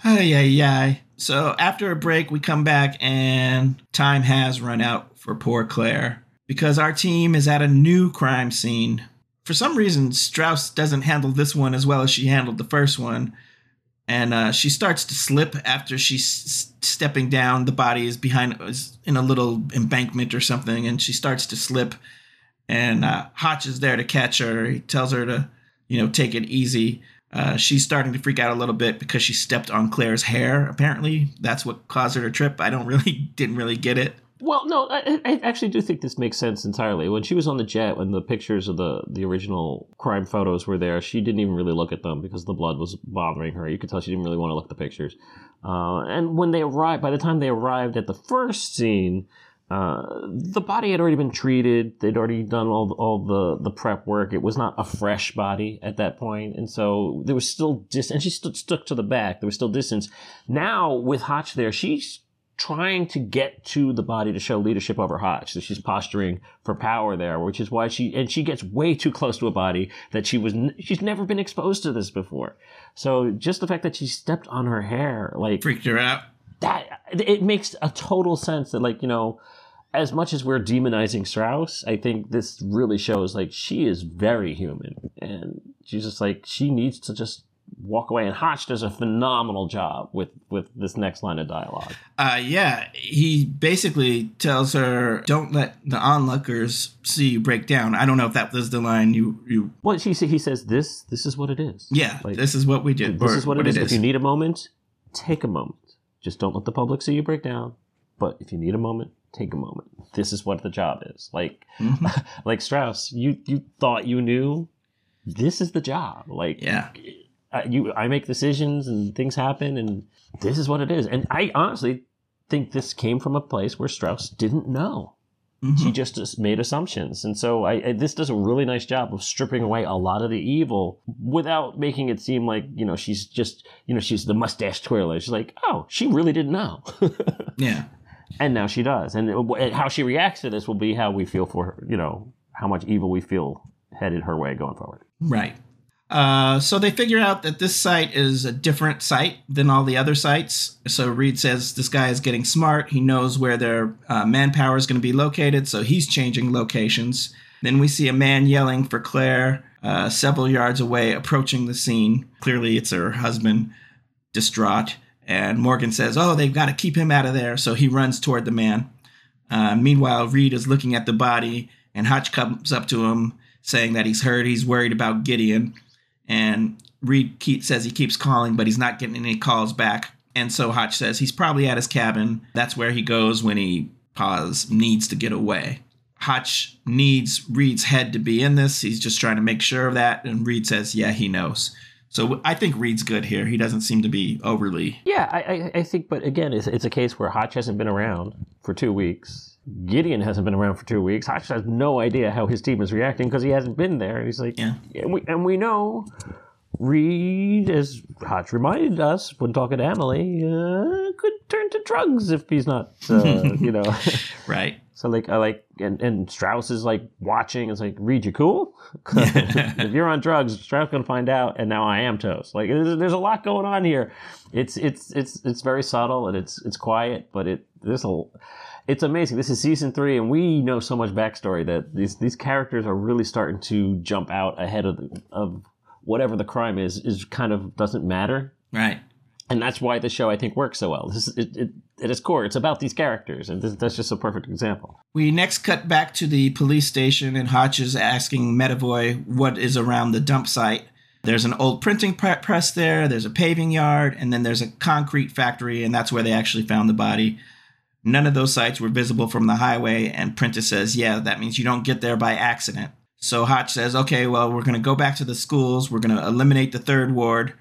Oh yeah, yeah. So after a break, we come back and time has run out for poor Claire because our team is at a new crime scene. For some reason, Strauss doesn't handle this one as well as she handled the first one. And uh, she starts to slip after she's stepping down. The body is behind, is in a little embankment or something, and she starts to slip. And uh, Hotch is there to catch her. He tells her to, you know, take it easy. Uh, she's starting to freak out a little bit because she stepped on Claire's hair. Apparently, that's what caused her to trip. I don't really, didn't really get it. Well, no, I, I actually do think this makes sense entirely. When she was on the jet, when the pictures of the the original crime photos were there, she didn't even really look at them because the blood was bothering her. You could tell she didn't really want to look at the pictures. Uh, and when they arrived, by the time they arrived at the first scene, uh, the body had already been treated. They'd already done all all the the prep work. It was not a fresh body at that point, and so there was still dis. And she stuck to the back. There was still distance. Now with Hotch there, she's trying to get to the body to show leadership over Hotch. So she's posturing for power there, which is why she and she gets way too close to a body that she was. She's never been exposed to this before. So just the fact that she stepped on her hair, like Freaked her out. that, it makes a total sense that like you know. As much as we're demonizing Strauss, I think this really shows like she is very human, and she's just like she needs to just walk away. And Hotch does a phenomenal job with with this next line of dialogue. Uh, yeah, he basically tells her, "Don't let the onlookers see you break down." I don't know if that was the line you you. Well, she he says this this is what it is. Yeah, Like, this is what we did. This is what, it is. If you need a moment, take a moment. Just don't let the public see you break down. But if you need a moment, take a moment. This is what the job is. Like Mhm. like Strauss, you you thought you knew. This is the job. Like Yeah, I, you I make decisions and things happen and this is what it is. And I honestly think this came from a place where Strauss didn't know. Mhm. He just, just made assumptions, and so I, I this does a really nice job of stripping away a lot of the evil without making it seem like you know she's just you know she's the mustache twirler. She's like, oh, she really didn't know, yeah. and now she does. And it, how she reacts to this will be how we feel for her. You know how much evil we feel headed her way going forward. Right. Uh, so they figure out that this site is a different site than all the other sites. So Reid says this guy is getting smart. He knows where their uh, manpower is going to be located, so he's changing locations. Then we see a man yelling for Claire uh, several yards away, approaching the scene. Clearly, it's her husband, distraught. And Morgan says, Oh, they've got to keep him out of there. So he runs toward the man. Uh, meanwhile, Reid is looking at the body, and Hotch comes up to him saying that he's hurt. He's worried about Gideon. And Reid keep, says he keeps calling, but he's not getting any calls back. And so Hotch says he's probably at his cabin. That's where he goes when he pause needs to get away. Hotch needs Reid's head to be in this. He's just trying to make sure of that. And Reid says, yeah, he knows. So I think Reid's good here. He doesn't seem to be overly. Yeah, I, I, I think, but again, it's, it's a case where Hotch hasn't been around for two weeks. Gideon hasn't been around for two weeks. Hotch has no idea how his team is reacting because he hasn't been there. And he's like, Yeah. and we, and we know Reid, as Hotch reminded us when talking to Emily, uh, could turn to drugs if he's not, uh, you know. Right. So like I like and, and Strauss is like watching. It's like Reid, you cool? if you're on drugs, Strauss gonna find out, and now I am toast. Like there's, there's a lot going on here. It's it's it's it's very subtle and it's it's quiet, but it there's a it's amazing. This is season three, and we know so much backstory that these these characters are really starting to jump out ahead of the, of whatever the crime is. Is kind of doesn't matter Right. and that's why the show I think works so well. This is it, it, at its core, it's about these characters, and this, that's just a perfect example. We next cut back to the police station, and Hotch is asking Medavoy what is around the dump site. There's an old printing press there, there's a paving yard, and then there's a concrete factory, and that's where they actually found the body. None of those sites were visible from the highway, and Prentiss says, Yeah, that means you don't get there by accident. So Hotch says, Okay, well, we're going to go back to the schools, we're going to eliminate the third ward,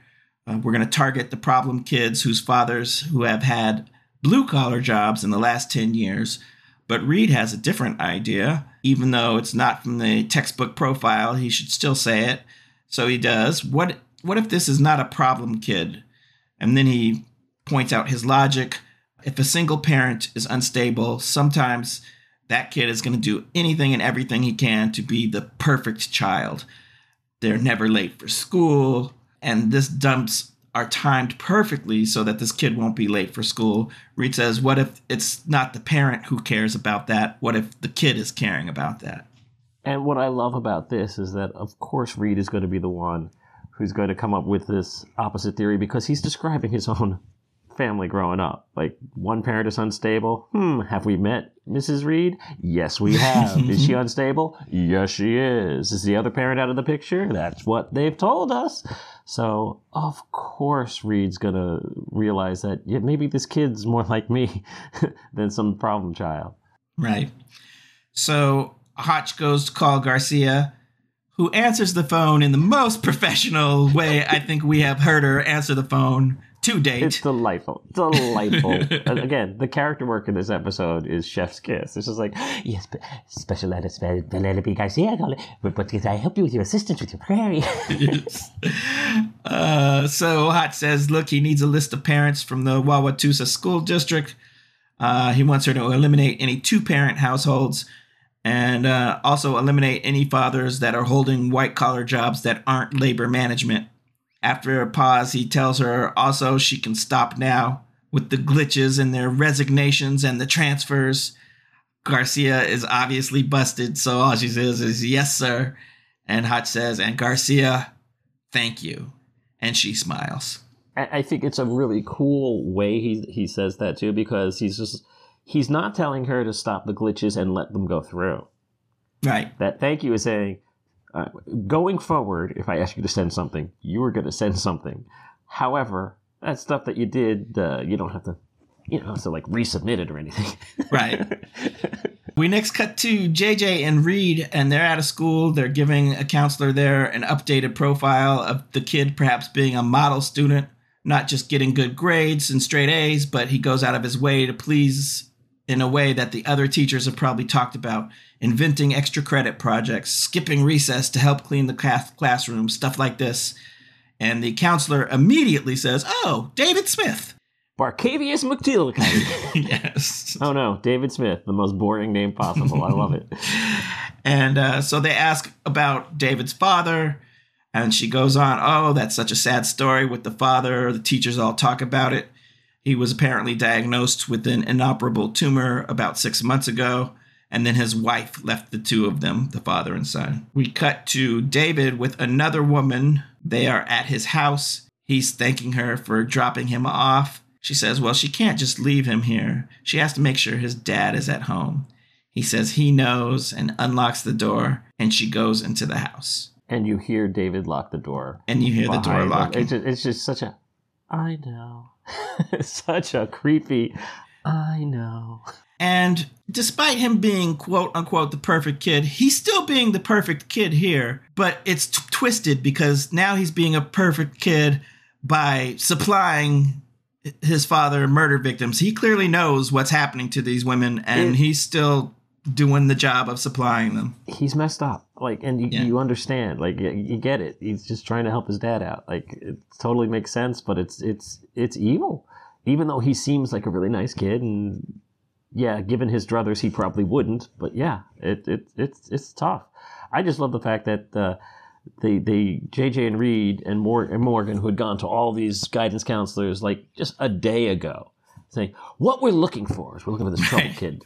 uh, we're going to target the problem kids whose fathers who have had blue collar jobs in the last 10 years. But Reid has a different idea. Even though it's not from the textbook profile, he should still say it. So he does. What what if this is not a problem kid? And then he points out his logic. If a single parent is unstable, sometimes that kid is going to do anything and everything he can to be the perfect child. They're never late for school, and this dumps are timed perfectly so that this kid won't be late for school. Reid says, What if it's not the parent who cares about that? What if the kid is caring about that? And what I love about this is that, of course, Reid is going to be the one who's going to come up with this opposite theory because he's describing his own family growing up. Like, one parent is unstable. Hmm, have we met Mrs. Reid? Yes, we have. is she unstable? Yes, she is. Is the other parent out of the picture? That's what they've told us. So, of course, Reid's going to realize that yeah, maybe this kid's more like me than some problem child. Right. So, Hotch goes to call Garcia, who answers the phone in the most professional way I think we have heard her answer the phone to date. It's delightful. Delightful. again, the character work in this episode is chef's kiss. It's just like, yes, but special edits, Penelope Garcia, but, but can I help you with your assistance with your query? yes. uh, so Hotch says, look, he needs a list of parents from the Wauwatosa School District. Uh, he wants her to eliminate any two parent households and uh, also eliminate any fathers that are holding white collar jobs that aren't labor management. After a pause, he tells her also she can stop now with the glitches and their resignations and the transfers. Garcia is obviously busted, so all she says is, Yes, sir. And Hotch says, And Garcia, thank you. And she smiles. I think it's a really cool way he, he says that too, because he's just he's not telling her to stop the glitches and let them go through. Right. That thank you is saying, uh, going forward, if I ask you to send something, you are going to send something. However, that stuff that you did, uh, you don't have to, you know, to like resubmit it or anything. right. we next cut to JJ and Reid, and they're out of school. They're giving a counselor there an updated profile of the kid perhaps being a model student, not just getting good grades and straight A's, but he goes out of his way to please in a way that the other teachers have probably talked about inventing extra credit projects, skipping recess to help clean the classroom, stuff like this. And the counselor immediately says, Oh, David Smith. Barcavius McTillicuddy. yes. Oh no, David Smith, the most boring name possible. I love it. and uh, so they ask about David's father, and she goes on, Oh, that's such a sad story with the father. The teachers all talk about it. He was apparently diagnosed with an inoperable tumor about six months ago, and then his wife left the two of them, the father and son. We cut to David with another woman. They are at his house. He's thanking her for dropping him off. She says, Well, she can't just leave him here. She has to make sure his dad is at home. He says he knows and unlocks the door, and she goes into the house. And you hear David lock the door. And you hear the door locking. It's just, it's just such a, I know. Such a creepy. I know. And despite him being quote unquote the perfect kid, he's still being the perfect kid here, but it's t- twisted because now he's being a perfect kid by supplying his father murder victims. He clearly knows what's happening to these women and it, he's still doing the job of supplying them. He's messed up. Like, and you, yeah. you understand, like, you, you, get it. He's just trying to help his dad out. Like, it totally makes sense, but it's, it's, it's evil. Even though he seems like a really nice kid and yeah, given his druthers, he probably wouldn't, but yeah, it, it, it's, it's tough. I just love the fact that, uh, the the JJ and Reid and Mor- and Morgan, who had gone to all these guidance counselors like just a day ago, saying what we're looking for is we're looking for this trouble kid,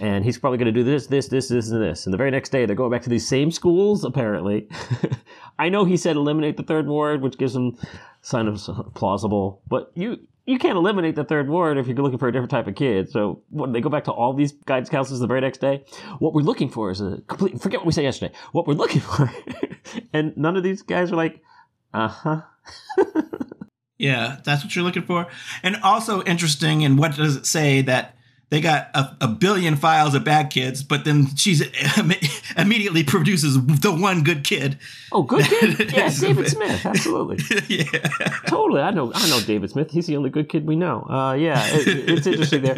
and he's probably going to do this, this, this, this, and this. And the very next day, they're going back to these same schools. Apparently, I know he said eliminate the third ward, which gives him sign of plausible, but you you can't eliminate the third ward if you're looking for a different type of kid. So when they go back to all these guidance counselors the very next day, what we're looking for is a complete. Forget what we said yesterday. What we're looking for, and none of these guys are like, uh huh. Yeah, that's what you're looking for. And also interesting, and what does it say that they got a, a billion files of bad kids, but then she's immediately produces the one good kid. Oh, good kid? yeah, David Smith, absolutely. yeah, totally. I know. I know David Smith. He's the only good kid we know. Uh, yeah, it, it's interesting there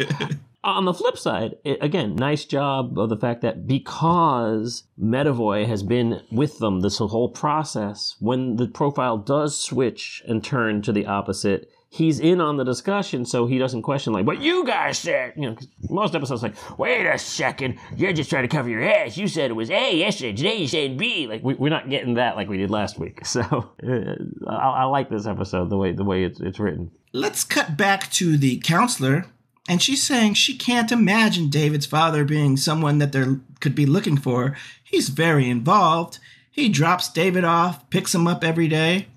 on the flip side, it, again, nice job of the fact that because Medavoy has been with them this whole process, when the profile does switch and turn to the opposite, he's in on the discussion, so he doesn't question like what you guys said. You know, most episodes like, wait a second, you're just trying to cover your ass. You said it was A yesterday, today you said B. Like we, we're not getting that like we did last week. So uh, I, I like this episode the way the way it's it's written. Let's cut back to the counselor, and she's saying she can't imagine David's father being someone that they could be looking for. He's very involved. He drops David off, picks him up every day,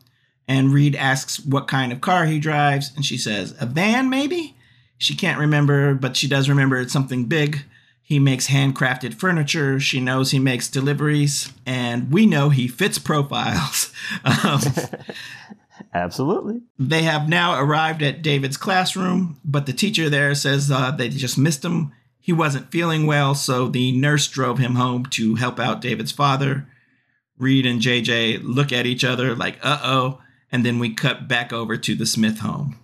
and Reid asks what kind of car he drives, and she says, a van maybe? She can't remember, but she does remember it's something big. He makes handcrafted furniture. She knows he makes deliveries, and we know he fits profiles. Um, Absolutely. they have now arrived at David's classroom, but the teacher there says uh, they just missed him. He wasn't feeling well, so the nurse drove him home to help out David's father. Reid and JJ look at each other like, uh oh, and then we cut back over to the Smith home.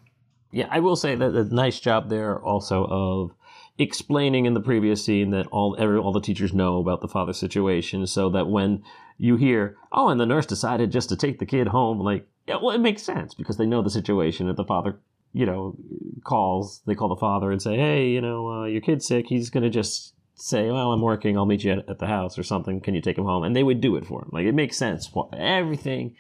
Yeah, I will say that a nice job there also of explaining in the previous scene that all every, all the teachers know about the father situation, so that when you hear, oh, and the nurse decided just to take the kid home, like, yeah, well, it makes sense because they know the situation. If the father, you know, calls, they call the father and say, hey, you know, uh, your kid's sick. He's gonna just say, well, I'm working. I'll meet you at, at the house or something. Can you take him home? And they would do it for him. Like it makes sense. Everything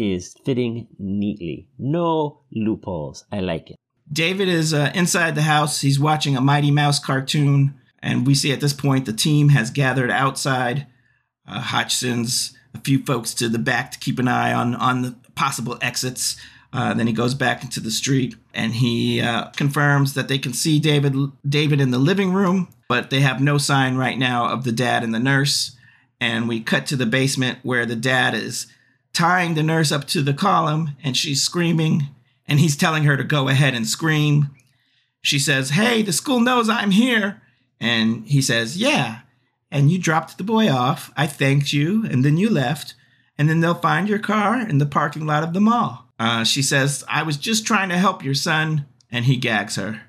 is fitting neatly. No loopholes. I like it. David is uh, inside the house. He's watching a Mighty Mouse cartoon, and we see at this point the team has gathered outside. Uh, Hotch sends a few folks to the back to keep an eye on on the possible exits. Uh, then he goes back into the street and he uh, confirms that they can see David David in the living room, but they have no sign right now of the dad and the nurse. And we cut to the basement where the dad is tying the nurse up to the column and she's screaming and he's telling her to go ahead and scream. She says, Hey, the school knows I'm here. And he says, Yeah. And you dropped the boy off. I thanked you, and then you left. And then they'll find your car in the parking lot of the mall. Uh, she says, I was just trying to help your son. And he gags her.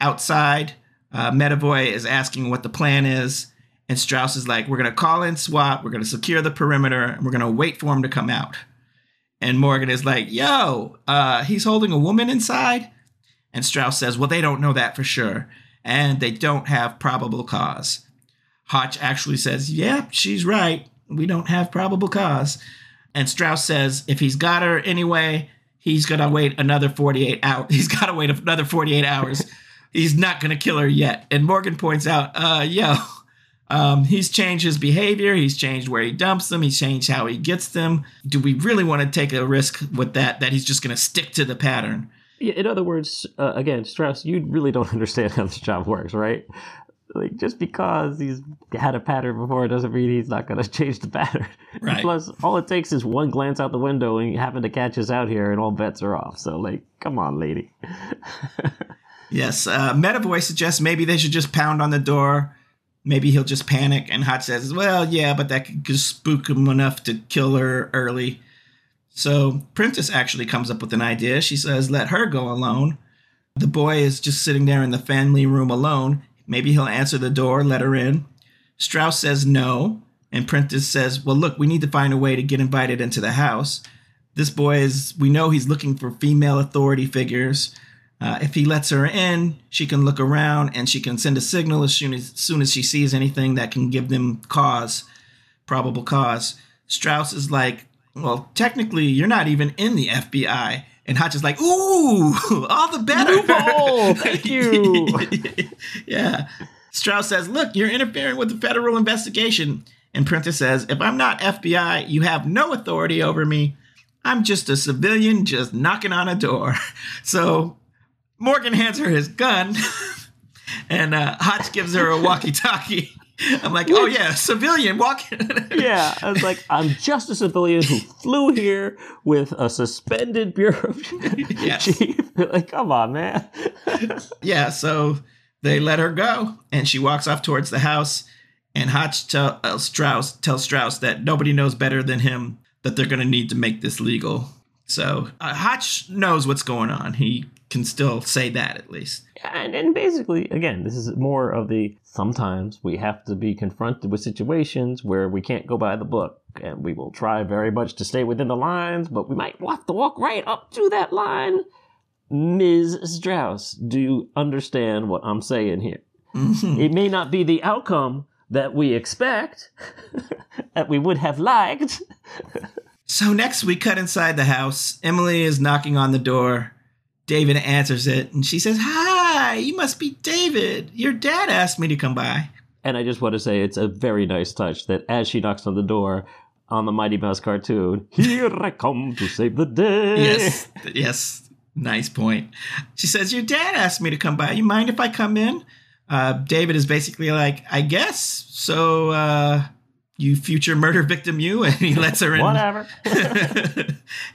Outside, uh, Medavoy is asking what the plan is. And Strauss is like, We're going to call in SWAT. We're going to secure the perimeter. And we're going to wait for him to come out. And Morgan is like, Yo, uh, he's holding a woman inside. And Strauss says, Well, they don't know that for sure. And they don't have probable cause. Hotch actually says, Yeah, she's right. We don't have probable cause. And Strauss says, If he's got her anyway, he's going to wait another 48 hours. He's got to wait another 48 hours. he's not going to kill her yet. And Morgan points out, uh, Yo, um, he's changed his behavior. He's changed where he dumps them. He's changed how he gets them. Do we really want to take a risk with that? That he's just going to stick to the pattern? Yeah, in other words, uh, again, Strauss, you really don't understand how this job works, right? Like, just because he's had a pattern before doesn't mean he's not going to change the pattern. Right. Plus, all it takes is one glance out the window and you happen to catch us out here, and all bets are off. So, like, come on, lady. Yes, uh, Medavoy suggests maybe they should just pound on the door. Maybe he'll just panic. And Hotch says, well, yeah, but that could spook him enough to kill her early. So Prentiss actually comes up with an idea. She says, let her go alone. The boy is just sitting there in the family room alone. Maybe he'll answer the door, let her in. Strauss says no. And Prentiss says, well, look, we need to find a way to get invited into the house. This boy is, we know he's looking for female authority figures. Uh, if he lets her in, she can look around and she can send a signal as soon as, as soon as she sees anything that can give them cause, probable cause. Strauss is like, well, technically, you're not even in the FBI. And Hotch is like, ooh, all the better. Loophole! Thank you. yeah. Strauss says, look, you're interfering with the federal investigation. And Prentiss says, if I'm not FBI, you have no authority over me. I'm just a civilian just knocking on a door. So Morgan hands her his gun, and uh, Hotch gives her a walkie talkie. I'm like, oh yeah, civilian walking. yeah, I was like, I'm just a civilian who flew here with a suspended bureau Yes. chief. like, come on, man. yeah, so they let her go, and she walks off towards the house. And Hotch tell, uh, Strauss tells Strauss that nobody knows better than him that they're going to need to make this legal. So uh, Hotch knows what's going on. He can still say that at least. and, and basically, again, this is more of the sometimes we have to be confronted with situations where we can't go by the book, and we will try very much to stay within the lines, but we might have to walk right up to that line. Ms. Strauss, do you understand what I'm saying here? Mhm. It may not be the outcome that we expect, that we would have liked. So next we cut inside the house. Emily is knocking on the door. David answers it and she says, Hi, you must be David. Your dad asked me to come by. And I just want to say it's a very nice touch that as she knocks on the door on the Mighty Mouse cartoon, here I come to save the day. Yes, yes, nice point. She says, Your dad asked me to come by. You mind if I come in? Uh, David is basically like, I guess. So, uh, you future murder victim, you. And he lets her in. Whatever.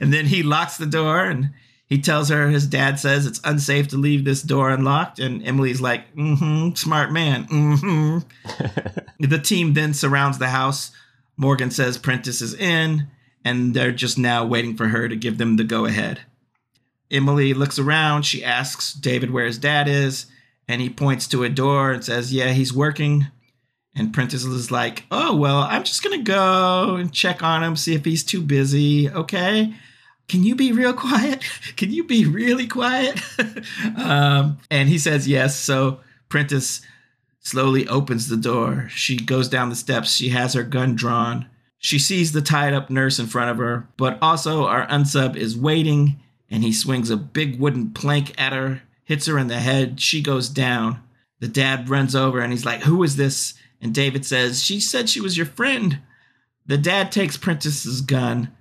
and then he locks the door and he tells her his dad says it's unsafe to leave this door unlocked. And Emily's like, mm hmm, smart man. Mm hmm. the team then surrounds the house. Morgan says Prentiss is in, and they're just now waiting for her to give them the go ahead. Emily looks around. She asks David where his dad is, and he points to a door and says, Yeah, he's working. And Prentiss is like, Oh, well, I'm just going to go and check on him, see if he's too busy. Okay. Can you be real quiet? Can you be really quiet? um, and he says yes. So Prentiss slowly opens the door. She goes down the steps. She has her gun drawn. She sees the tied up nurse in front of her, but also our unsub is waiting, and he swings a big wooden plank at her, hits her in the head. She goes down. The dad runs over and he's like, Who is this? And David says, She said she was your friend. The dad takes Prentiss's gun,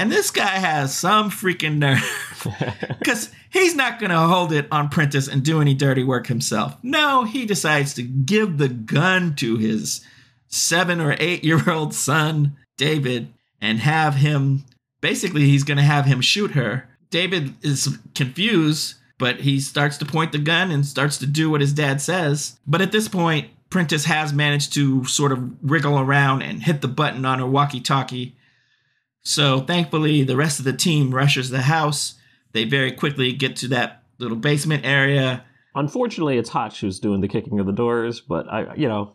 and this guy has some freaking nerve. Because he's not going to hold it on Prentiss and do any dirty work himself. No, he decides to give the gun to his seven or eight year old son, David, and have him basically, he's going to have him shoot her. David is confused, but he starts to point the gun and starts to do what his dad says. But at this point, Prentiss has managed to sort of wriggle around and hit the button on her walkie talkie. So thankfully, the rest of the team rushes the house. They very quickly get to that little basement area. Unfortunately, it's Hotch who's doing the kicking of the doors, but I, you know,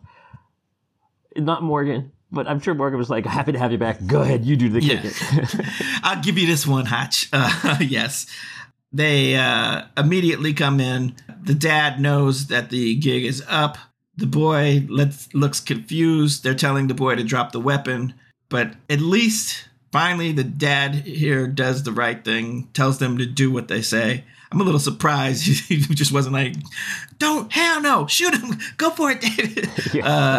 not Morgan. But I'm sure Morgan was like, "Happy to have you back. Go ahead, you do the Yeah. kicking." I'll give you this one, Hotch. Uh, yes. They uh, immediately come in. The dad knows that the gig is up. The boy lets, looks confused. They're telling the boy to drop the weapon. But at least, finally, the dad here does the right thing, tells them to do what they say. I'm a little surprised he just wasn't like, don't, hell no, shoot him, go for it, David. yeah, Uh,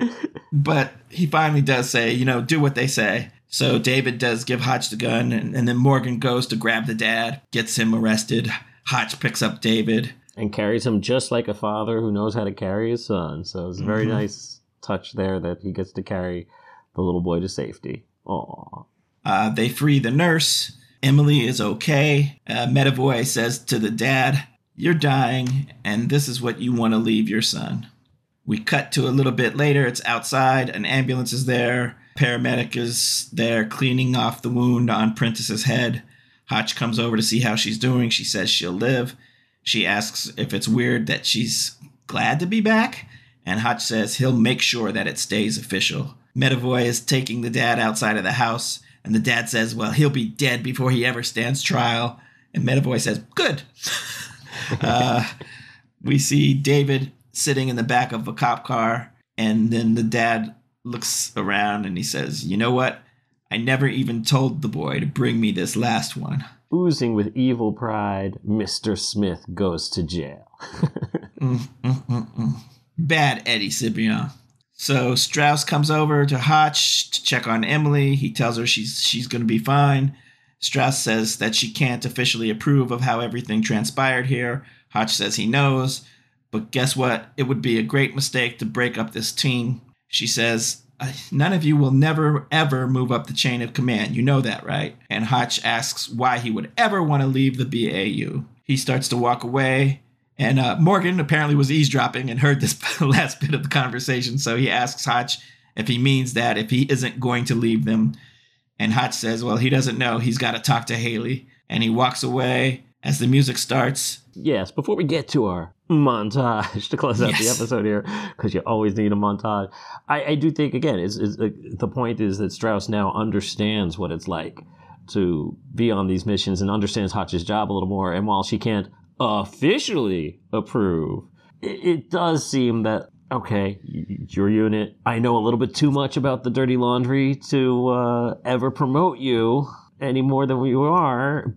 right. but he finally does say, you know, do what they say. So David does give Hotch the gun, and, and then Morgan goes to grab the dad, gets him arrested. Hotch picks up David. and carries him just like a father who knows how to carry his son. So it's a very Mhm. nice touch there that he gets to carry the little boy to safety. Aww. Uh, they free the nurse. Emily is okay. Uh, Medavoy says to the dad, You're dying, and this is what you want to leave your son. We cut to a little bit later. It's outside. An ambulance is there. Paramedic is there cleaning off the wound on Prentiss's head. Hotch comes over to see how she's doing. She says she'll live. She asks if it's weird that she's glad to be back, and Hotch says he'll make sure that it stays official. Medavoy is taking the dad outside of the house, and the dad says, Well, he'll be dead before he ever stands trial. And Medavoy says, Good. uh, we see David sitting in the back of a cop car, and then the dad looks around and he says, You know what? I never even told the boy to bring me this last one. Oozing with evil pride, Mr. Smith goes to jail. Mm, mm, mm, mm. Bad Eddie Cibrian. So Strauss comes over to Hotch to check on Emily. He tells her she's she's going to be fine. Strauss says that she can't officially approve of how everything transpired here. Hotch says he knows, but guess what? It would be a great mistake to break up this team. She says, "Uh, None of you will never ever move up the chain of command. You know that, right? And Hotch asks why he would ever want to leave the BAU. He starts to walk away. And uh, Morgan apparently was eavesdropping and heard this last bit of the conversation. So he asks Hotch if he means that, if he isn't going to leave them. And Hotch says, well, he doesn't know. He's got to talk to Haley. And he walks away as the music starts. yes, before we get to our montage to close out the episode here, because you always need a montage, I, I do think, again, is, is uh, the point is that Strauss now understands what it's like to be on these missions and understands Hotch's job a little more. And while she can't officially approve, it, it does seem that okay, your unit. I know a little bit too much about the dirty laundry to uh, ever promote you any more than we are,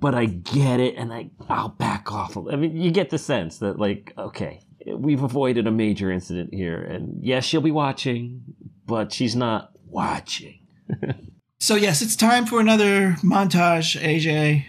but I get it, and I I'll back off. I mean, you get the sense that like, okay, we've avoided a major incident here, and yes, she'll be watching, but she's not watching. so yes, it's time for another montage. AJ,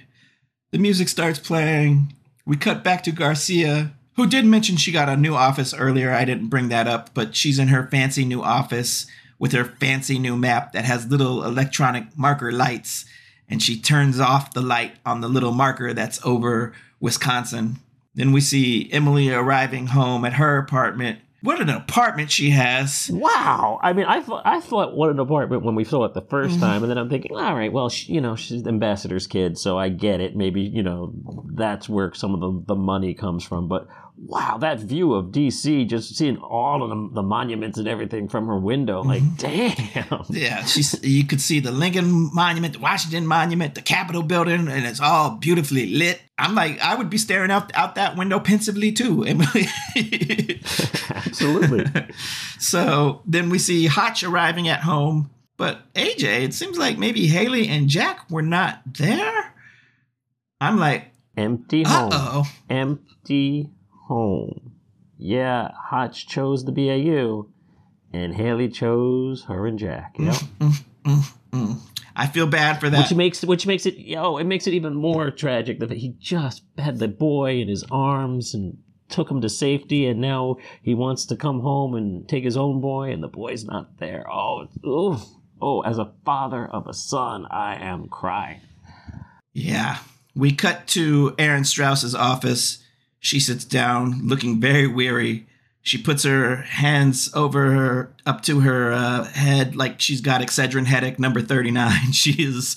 the music starts playing. We cut back to Garcia, who did mention she got a new office earlier. I didn't bring that up, but she's in her fancy new office with her fancy new map that has little electronic marker lights and she turns off the light on the little marker that's over Wisconsin. Then we see Emily arriving home at her apartment. What an apartment she has! Wow. I mean, I thought I thought what an apartment when we saw it the 1st mm-hmm. time, and then I'm thinking, all right, well, she, you know, she's the ambassador's kid, so I get it. Maybe you know that's where some of the the money comes from. But wow, that view of DC, just seeing all of the, the monuments and everything from her window, like, mm-hmm. damn. Yeah, she's you could see the Lincoln Monument, the Washington Monument, the Capitol building, and it's all beautifully lit. I'm like, I would be staring out out that window pensively too, Emily. Absolutely. so then we see Hotch arriving at home, but AJ, it seems like maybe Haley and Jack were not there. I'm like, empty home. Uh-oh. Empty home. Yeah, Hotch chose the BAU, and Haley chose her and Jack. Yep. Mm, mm, mm, I feel bad for that. Which makes which makes it oh, it makes it even more tragic that he just had the boy in his arms and took him to safety, and now he wants to come home and take his own boy, and the boy's not there. Oh, ooh, oh, as a father of a son, I am crying. Yeah, we cut to Erin Strauss's office she sits down, looking very weary. She puts her hands over her, up to her uh, head, like she's got Excedrin headache number 39. She is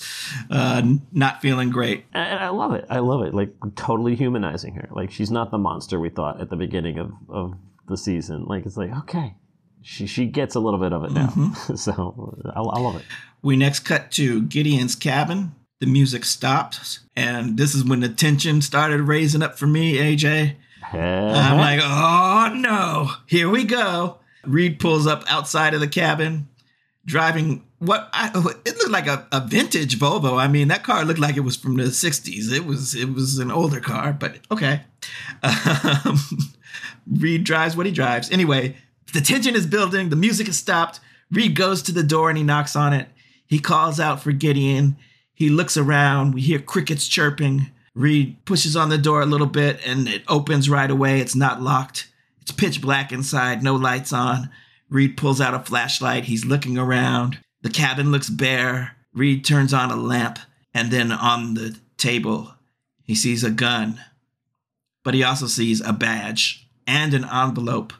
uh, not feeling great. And I love it. I love it. Like, totally humanizing her. Like, she's not the monster we thought at the beginning of, of the season. Like, it's like, okay, she she gets a little bit of it now. Mm-hmm. so I, I, love it. We next cut to Gideon's cabin the music stops, and this is when the tension started raising up for me, AJ. Uh-huh. I'm like, oh no, here we go. Reid pulls up outside of the cabin, driving what I, it looked like a, a vintage Volvo. I mean, that car looked like it was from the '60s. It was it was an older car, but okay. Um, Reid drives what he drives. Anyway, the tension is building. The music has stopped. Reid goes to the door and he knocks on it. He calls out for Gideon. He looks around. We hear crickets chirping. Reid pushes on the door a little bit and it opens right away. It's not locked. It's pitch black inside, no lights on. Reid pulls out a flashlight. He's looking around. The cabin looks bare. Reid turns on a lamp and then on the table, he sees a gun. But he also sees a badge and an envelope.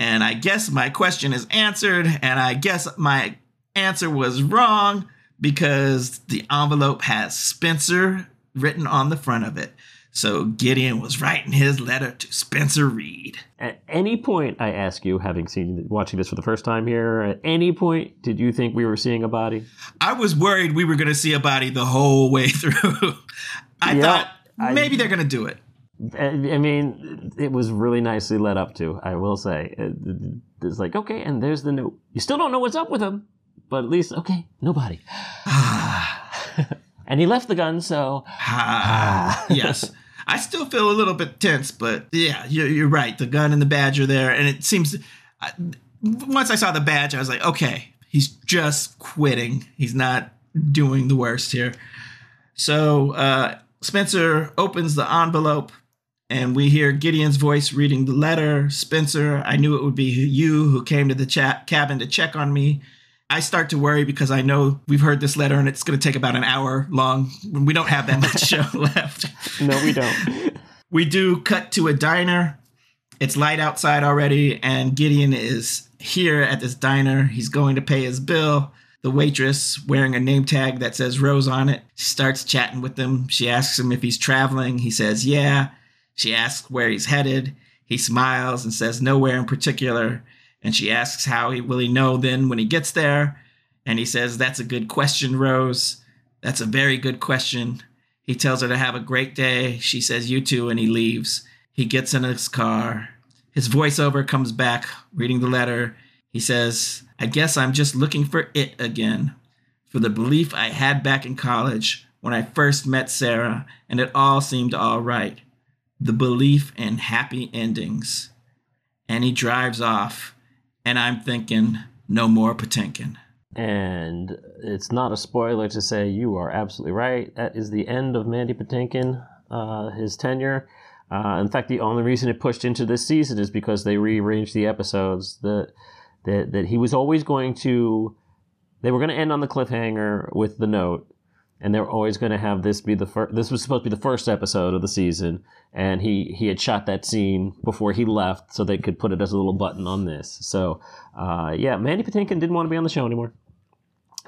And I guess my question is answered, and I guess my answer was wrong because the envelope has Spencer written on the front of it. So Gideon was writing his letter to Spencer Reid. At any point, I ask you, having seen watching this for the first time here, at any point did you think we were seeing a body? I was worried we were going to see a body the whole way through. I yeah, thought maybe I, they're going to do it. I mean, it was really nicely led up to. I will say, uh, it's like okay, and there's the note. You still don't know what's up with him but at least okay, nobody. and he left the gun, so yes. I still feel a little bit tense, but yeah, you're, you're right. The gun and the badge are there, and it seems. I, once I saw the badge, I was like, okay, he's just quitting. He's not doing the worst here. So uh, Spencer opens the envelope, and we hear Gideon's voice reading the letter. Spencer, I knew it would be you who came to the chat cabin to check on me. I start to worry because I know we've heard this letter and it's going to take about an hour long. We don't have that much show left. No, we don't. we do cut to a diner. It's light outside already, and Gideon is here at this diner. He's going to pay his bill. The waitress, wearing a name tag that says Rose on it, starts chatting with him. She asks him if he's traveling. He says, Yeah. She asks where he's headed. He smiles and says, Nowhere in particular. And she asks how he will he know then when he gets there. And he says, That's a good question, Rose. That's a very good question. He tells her to have a great day. She says, You too, and he leaves. He gets in his car. His voiceover comes back, reading the letter. He says, I guess I'm just looking for it again, for the belief I had back in college when I first met Sarah, and it all seemed all right. The belief in happy endings. And he drives off, and I'm thinking, no more Patinkin. And it's not a spoiler to say you are absolutely right. That is the end of Mandy Patinkin, uh, his tenure. Uh, in fact, the only reason it pushed into this season is because they rearranged the episodes. That that that he was always going to. They were going to end on the cliffhanger with the note, and they were always going to have this be the first. This was supposed to be the first episode of the season, and he he had shot that scene before he left, so they could put it as a little button on this. So, uh, yeah, Mandy Patinkin didn't want to be on the show anymore.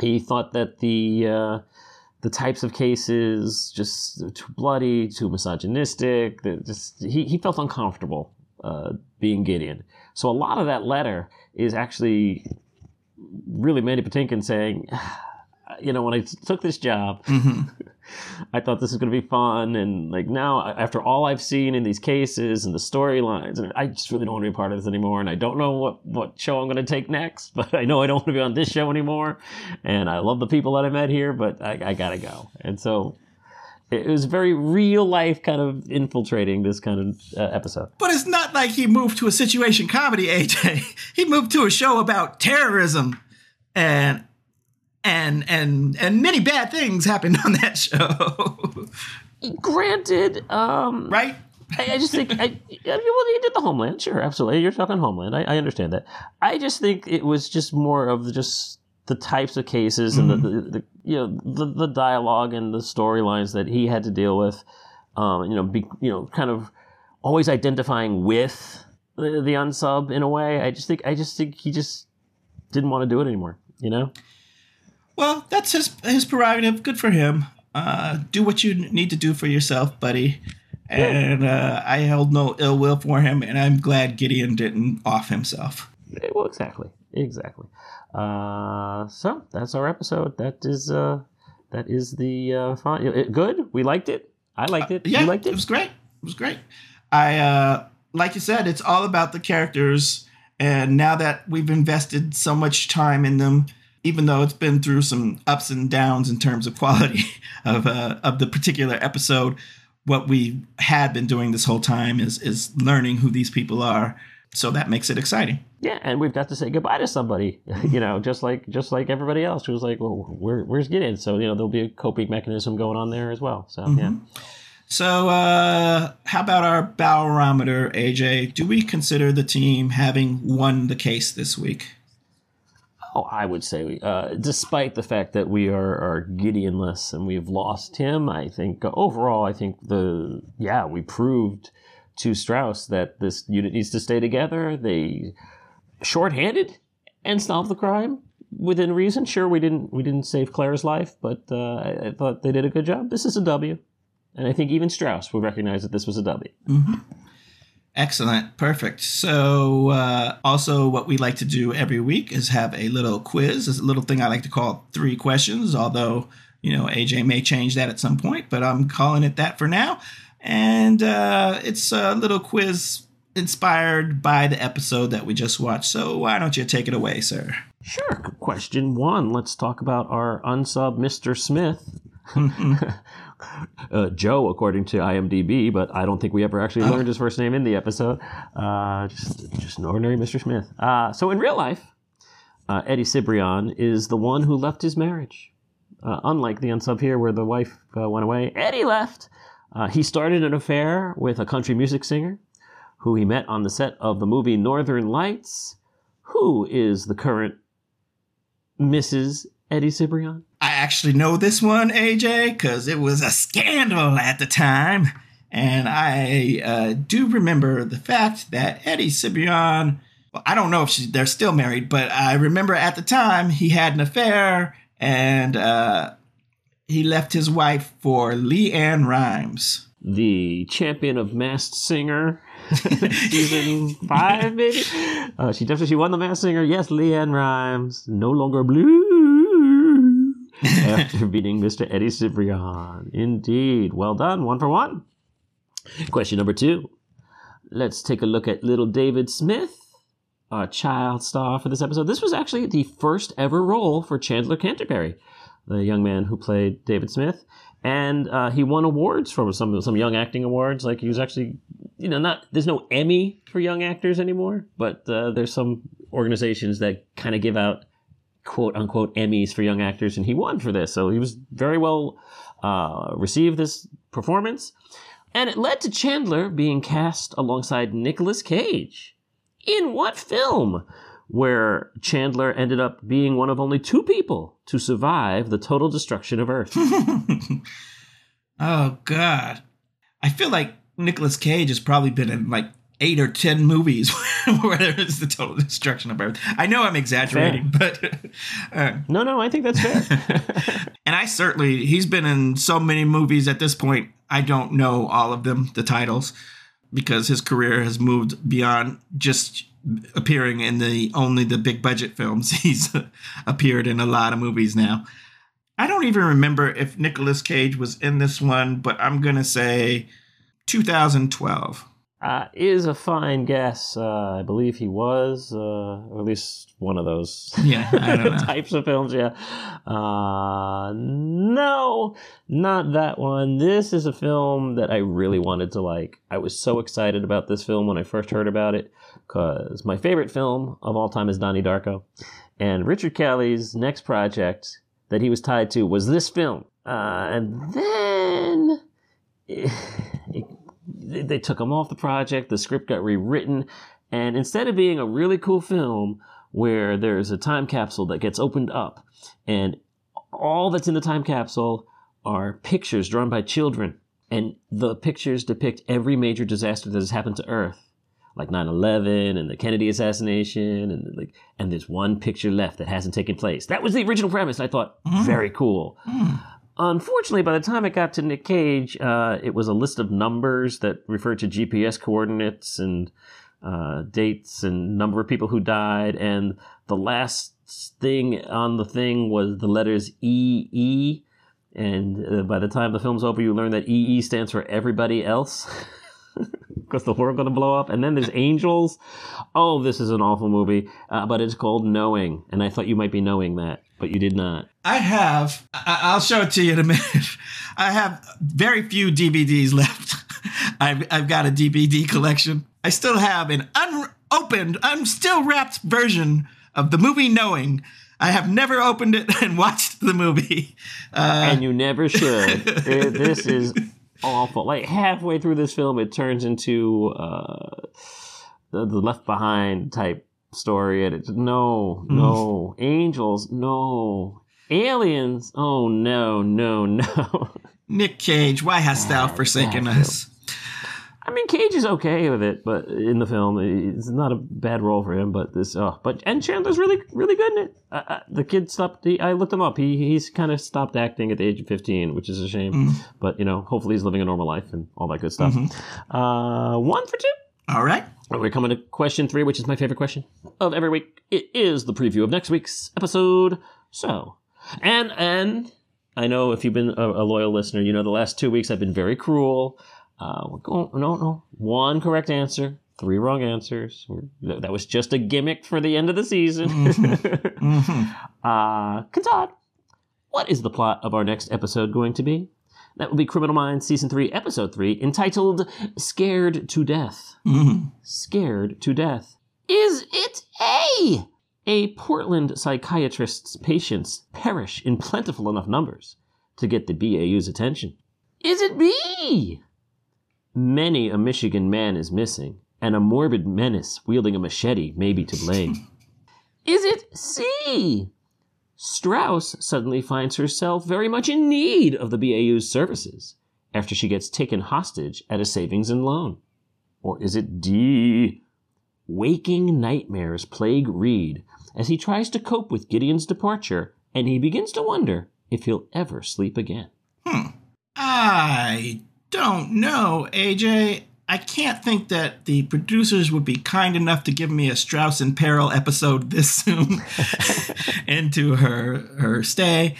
He thought that the uh, the types of cases just too bloody, too misogynistic. Just he, he felt uncomfortable uh, being Gideon. So a lot of that letter is actually really Mandy Patinkin saying, you know, when I took this job, Mm-hmm. I thought this was going to be fun, and like now, after all I've seen in these cases and the storylines, and I just really don't want to be a part of this anymore. And I don't know what what show I'm going to take next, but I know I don't want to be on this show anymore. And I love the people that I met here, but I, I gotta go. And so it was very real life kind of infiltrating this kind of uh, episode. But it's not like he moved to a situation comedy, AJ. He moved to a show about terrorism and and and and many bad things happened on that show. Granted, um, right? I, I just think, I, I mean, well, he did the Homeland, sure, absolutely. You're talking Homeland. I, I understand that. I just think it was just more of just the types of cases and the, the, the you know the, the dialogue and the storylines that he had to deal with. Um, you know, be, you know, kind of always identifying with the, the unsub in a way. I just think, I just think he just didn't want to do it anymore. You know. Well, that's his his prerogative. Good for him. Uh, do what you need to do for yourself, buddy. And uh, I held no ill will for him, and I'm glad Gideon didn't off himself. Eh, Well, exactly, exactly. Uh, so that's our episode. That is uh, that is the uh, fun. It, good. We liked it. I liked it. Yeah, you liked it it. was great. It was great. I uh, like you said, it's all about the characters, and now that we've invested so much time in them, even though it's been through some ups and downs in terms of quality of uh, of the particular episode, what we had been doing this whole time is is learning who these people are. So that makes it exciting. Yeah, and we've got to say goodbye to somebody. you know, just like just like everybody else who's like, well, where, where's Gideon? So you know, there'll be a coping mechanism going on there as well. So yeah. So, uh, how about our barometer, AJ? Do we consider the team having won the case this week? Oh, I would say, uh, despite the fact that we are, are Gideonless and we've lost him, I think overall, I think the yeah, we proved to Strauss that this unit needs to stay together. They shorthanded and solved the crime within reason. Sure, we didn't we didn't save Claire's life, but uh, I, I thought they did a good job. This is a W, and I think even Strauss would recognize that this was a W. Excellent. Perfect. So, uh, also, what we like to do every week is have a little quiz. It's a little thing I like to call three questions, although, you know, AJ may change that at some point, but I'm calling it that for now. And uh, it's a little quiz inspired by the episode that we just watched. So, why don't you take it away, sir? Sure. Question one. Let's talk about our unsub, Mr. Smith. uh, Joe, according to IMDb, but I don't think we ever actually learned his first name in the episode. Uh, just, just an ordinary Mr. Smith. Uh, so in real life, uh, Eddie Cibrian is the one who left his marriage. Uh, unlike the unsub here, where the wife uh, went away, Eddie left. Uh, he started an affair with a country music singer who he met on the set of the movie Northern Lights. Who is the current Mrs. Eddie Cibrian? I actually know this one, AJ, because it was a scandal at the time. And I uh, do remember the fact that Eddie Cibrian, well, I don't know if she, they're still married, but I remember at the time he had an affair and uh, he left his wife for LeAnn Rimes. the champion of Masked Singer, season five, maybe. Uh, she definitely she won the Masked Singer. Yes, LeAnn Rimes, no longer blue. after beating Mr. Eddie Cibrian. Indeed. Well done. One for one. Question number two. Let's take a look at little David Smith, our child star for this episode. This was actually the first ever role for Chandler Canterbury, the young man who played David Smith. And uh, he won awards from some some young acting awards. Like he was actually, you know, not there's no Emmy for young actors anymore, but uh, there's some organizations that kind of give out quote unquote Emmys for young actors, and he won for this. So he was very well uh, received this performance, and it led to Chandler being cast alongside Nicolas Cage. In what film? Where Chandler ended up being one of only two people to survive the total destruction of Earth. oh God, I feel like Nicolas Cage has probably been in like eight or ten movies where there is the total destruction of Earth. I know I'm exaggerating, fair. but uh, no, no, I think that's fair. and I certainly he's been in so many movies at this point. I don't know all of them, the titles, because his career has moved beyond just appearing in the only the big budget films. He's appeared in a lot of movies now. I don't even remember if Nicolas Cage was in this one, but I'm gonna say 2012. Uh, is a fine guess. Uh, I believe he was, uh, or at least one of those yeah, types of films. Yeah. Uh, no, not that one. This is a film that I really wanted to like. I was so excited about this film when I first heard about it because my favorite film of all time is Donnie Darko. And Richard Kelly's next project that he was tied to was this film. Uh, and then. It, it, they took him off the project. The script got rewritten. And instead of being a really cool film where there's a time capsule that gets opened up and all that's in the time capsule are pictures drawn by children. And the pictures depict every major disaster that has happened to Earth, like 9/11 and the Kennedy assassination, and like, and there's one picture left that hasn't taken place. That was the original premise. I thought mm. very cool. Mm. Unfortunately, by the time it got to Nick Cage, uh, it was a list of numbers that referred to GPS coordinates and uh, dates and number of people who died, and the last thing on the thing was the letters E E. And uh, by the time the film's over, you learn that EE stands for everybody else. because the world going to blow up. And then there's angels. Oh, this is an awful movie, uh, but it's called Knowing, and I thought you might be knowing that, but you did not. I have. I- will show it to you in a minute. I have very few DVDs left. I've, I've got a DVD collection. I still have an unopened, I'm still wrapped version of the movie Knowing. I have never opened it and watched the movie. Uh, and you never should. this is awful. Like halfway through this film, it turns into uh, the, the Left Behind type story, and it's no, mm. no angels, no aliens. Oh no, no, no. Nick Cage, why hast thou forsaken us? I mean, Cage is okay with it, but in the film, it's not a bad role for him. But this, oh, but and Chandler's really, really good in it. Uh, uh, the kid stopped. He, I looked him up. He he's kind of stopped acting at the age of fifteen, which is a shame. Mm. But you know, hopefully he's living a normal life and all that good stuff. Mm-hmm. Uh, one for two. All right. We're coming to question three, which is my favorite question of every week. It is the preview of next week's episode. So, and and I know if you've been a, a loyal listener, you know the last two weeks I've been very cruel. Uh, we're going, no, no. One correct answer, three wrong answers. We're, that was just a gimmick for the end of the season. mm-hmm. mm-hmm. uh, Kantad, what is the plot of our next episode going to be? That will be Criminal Minds Season 3, Episode 3, entitled Scared to Death. Mm-hmm. Scared to Death. Is it A? A Portland psychiatrist's patients perish in plentiful enough numbers to get the BAU's attention. Is it B? Many a Michigan man is missing, and a morbid menace wielding a machete may be to blame. is it C? Strauss suddenly finds herself very much in need of the BAU's services after she gets taken hostage at a savings and loan. Or is it D? Waking nightmares plague Reid as he tries to cope with Gideon's departure, and he begins to wonder if he'll ever sleep again. Hmm. I don't know, AJ. I can't think that the producers would be kind enough to give me a Strauss in Peril episode this soon into her her stay.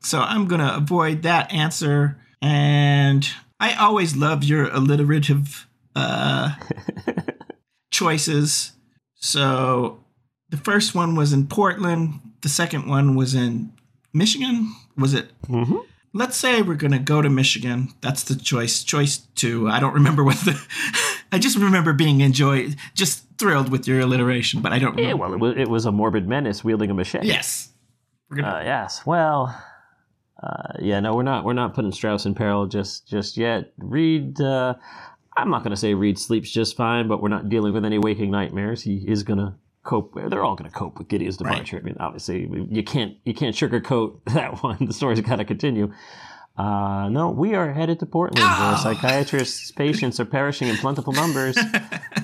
So I'm going to avoid that answer. And I always love your alliterative uh, choices. So the first one was in Portland, the second one was in Michigan. Was it? Mm-hmm. Let's say we're going to go to Michigan. That's the choice. Choice two. I don't remember what the. I just remember being enjoy, just thrilled with your alliteration, but I don't. Yeah, well, it was, it was a morbid menace wielding a machete. yes. Gonna, Uh, yes. Well, uh, yeah. No, we're not. We're not putting Strauss in peril just just yet. Reid. Uh, I'm not going to say Reid sleeps just fine, but we're not dealing with any waking nightmares. He is going to cope. They're all going to cope with Gideon's departure. I mean, obviously, you can't you can't sugarcoat that one. The story's got to continue. Uh, no, we are headed to Portland, where Oh. psychiatrists' patients are perishing in plentiful numbers.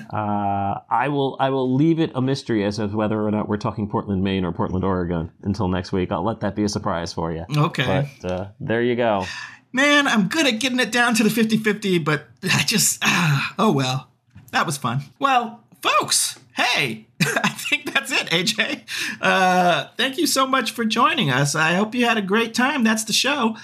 Uh, I will I will leave it a mystery as of whether or not we're talking Portland, Maine, or Portland, Oregon until next week. I'll let that be a surprise for you. okay. But uh, there you go. Man, I'm good at getting it down to the 50 50, but I just, ah, oh well. That was fun. Well, folks, hey, I think that's it, AJ. Uh, thank you so much for joining us. I hope you had a great time. That's the show.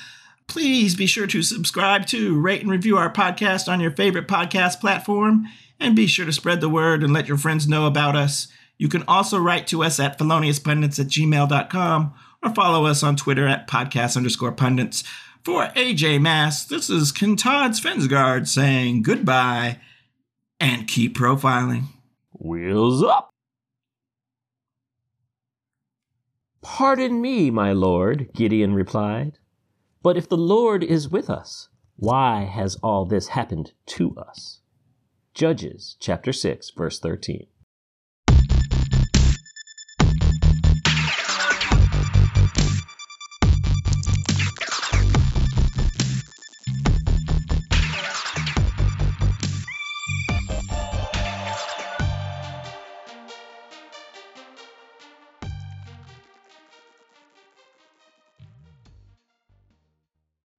Please be sure to subscribe to, rate, and review our podcast on your favorite podcast platform, and be sure to spread the word and let your friends know about us. You can also write to us at feloniouspundits at gmail.com or follow us on Twitter at podcast underscore pundits. For AJ Mass, this is Kentod Svensgaard saying goodbye and keep profiling. Wheels up. Pardon me, my lord, Gideon replied. But if the Lord is with us, why has all this happened to us? Judges chapter 6, verse 13.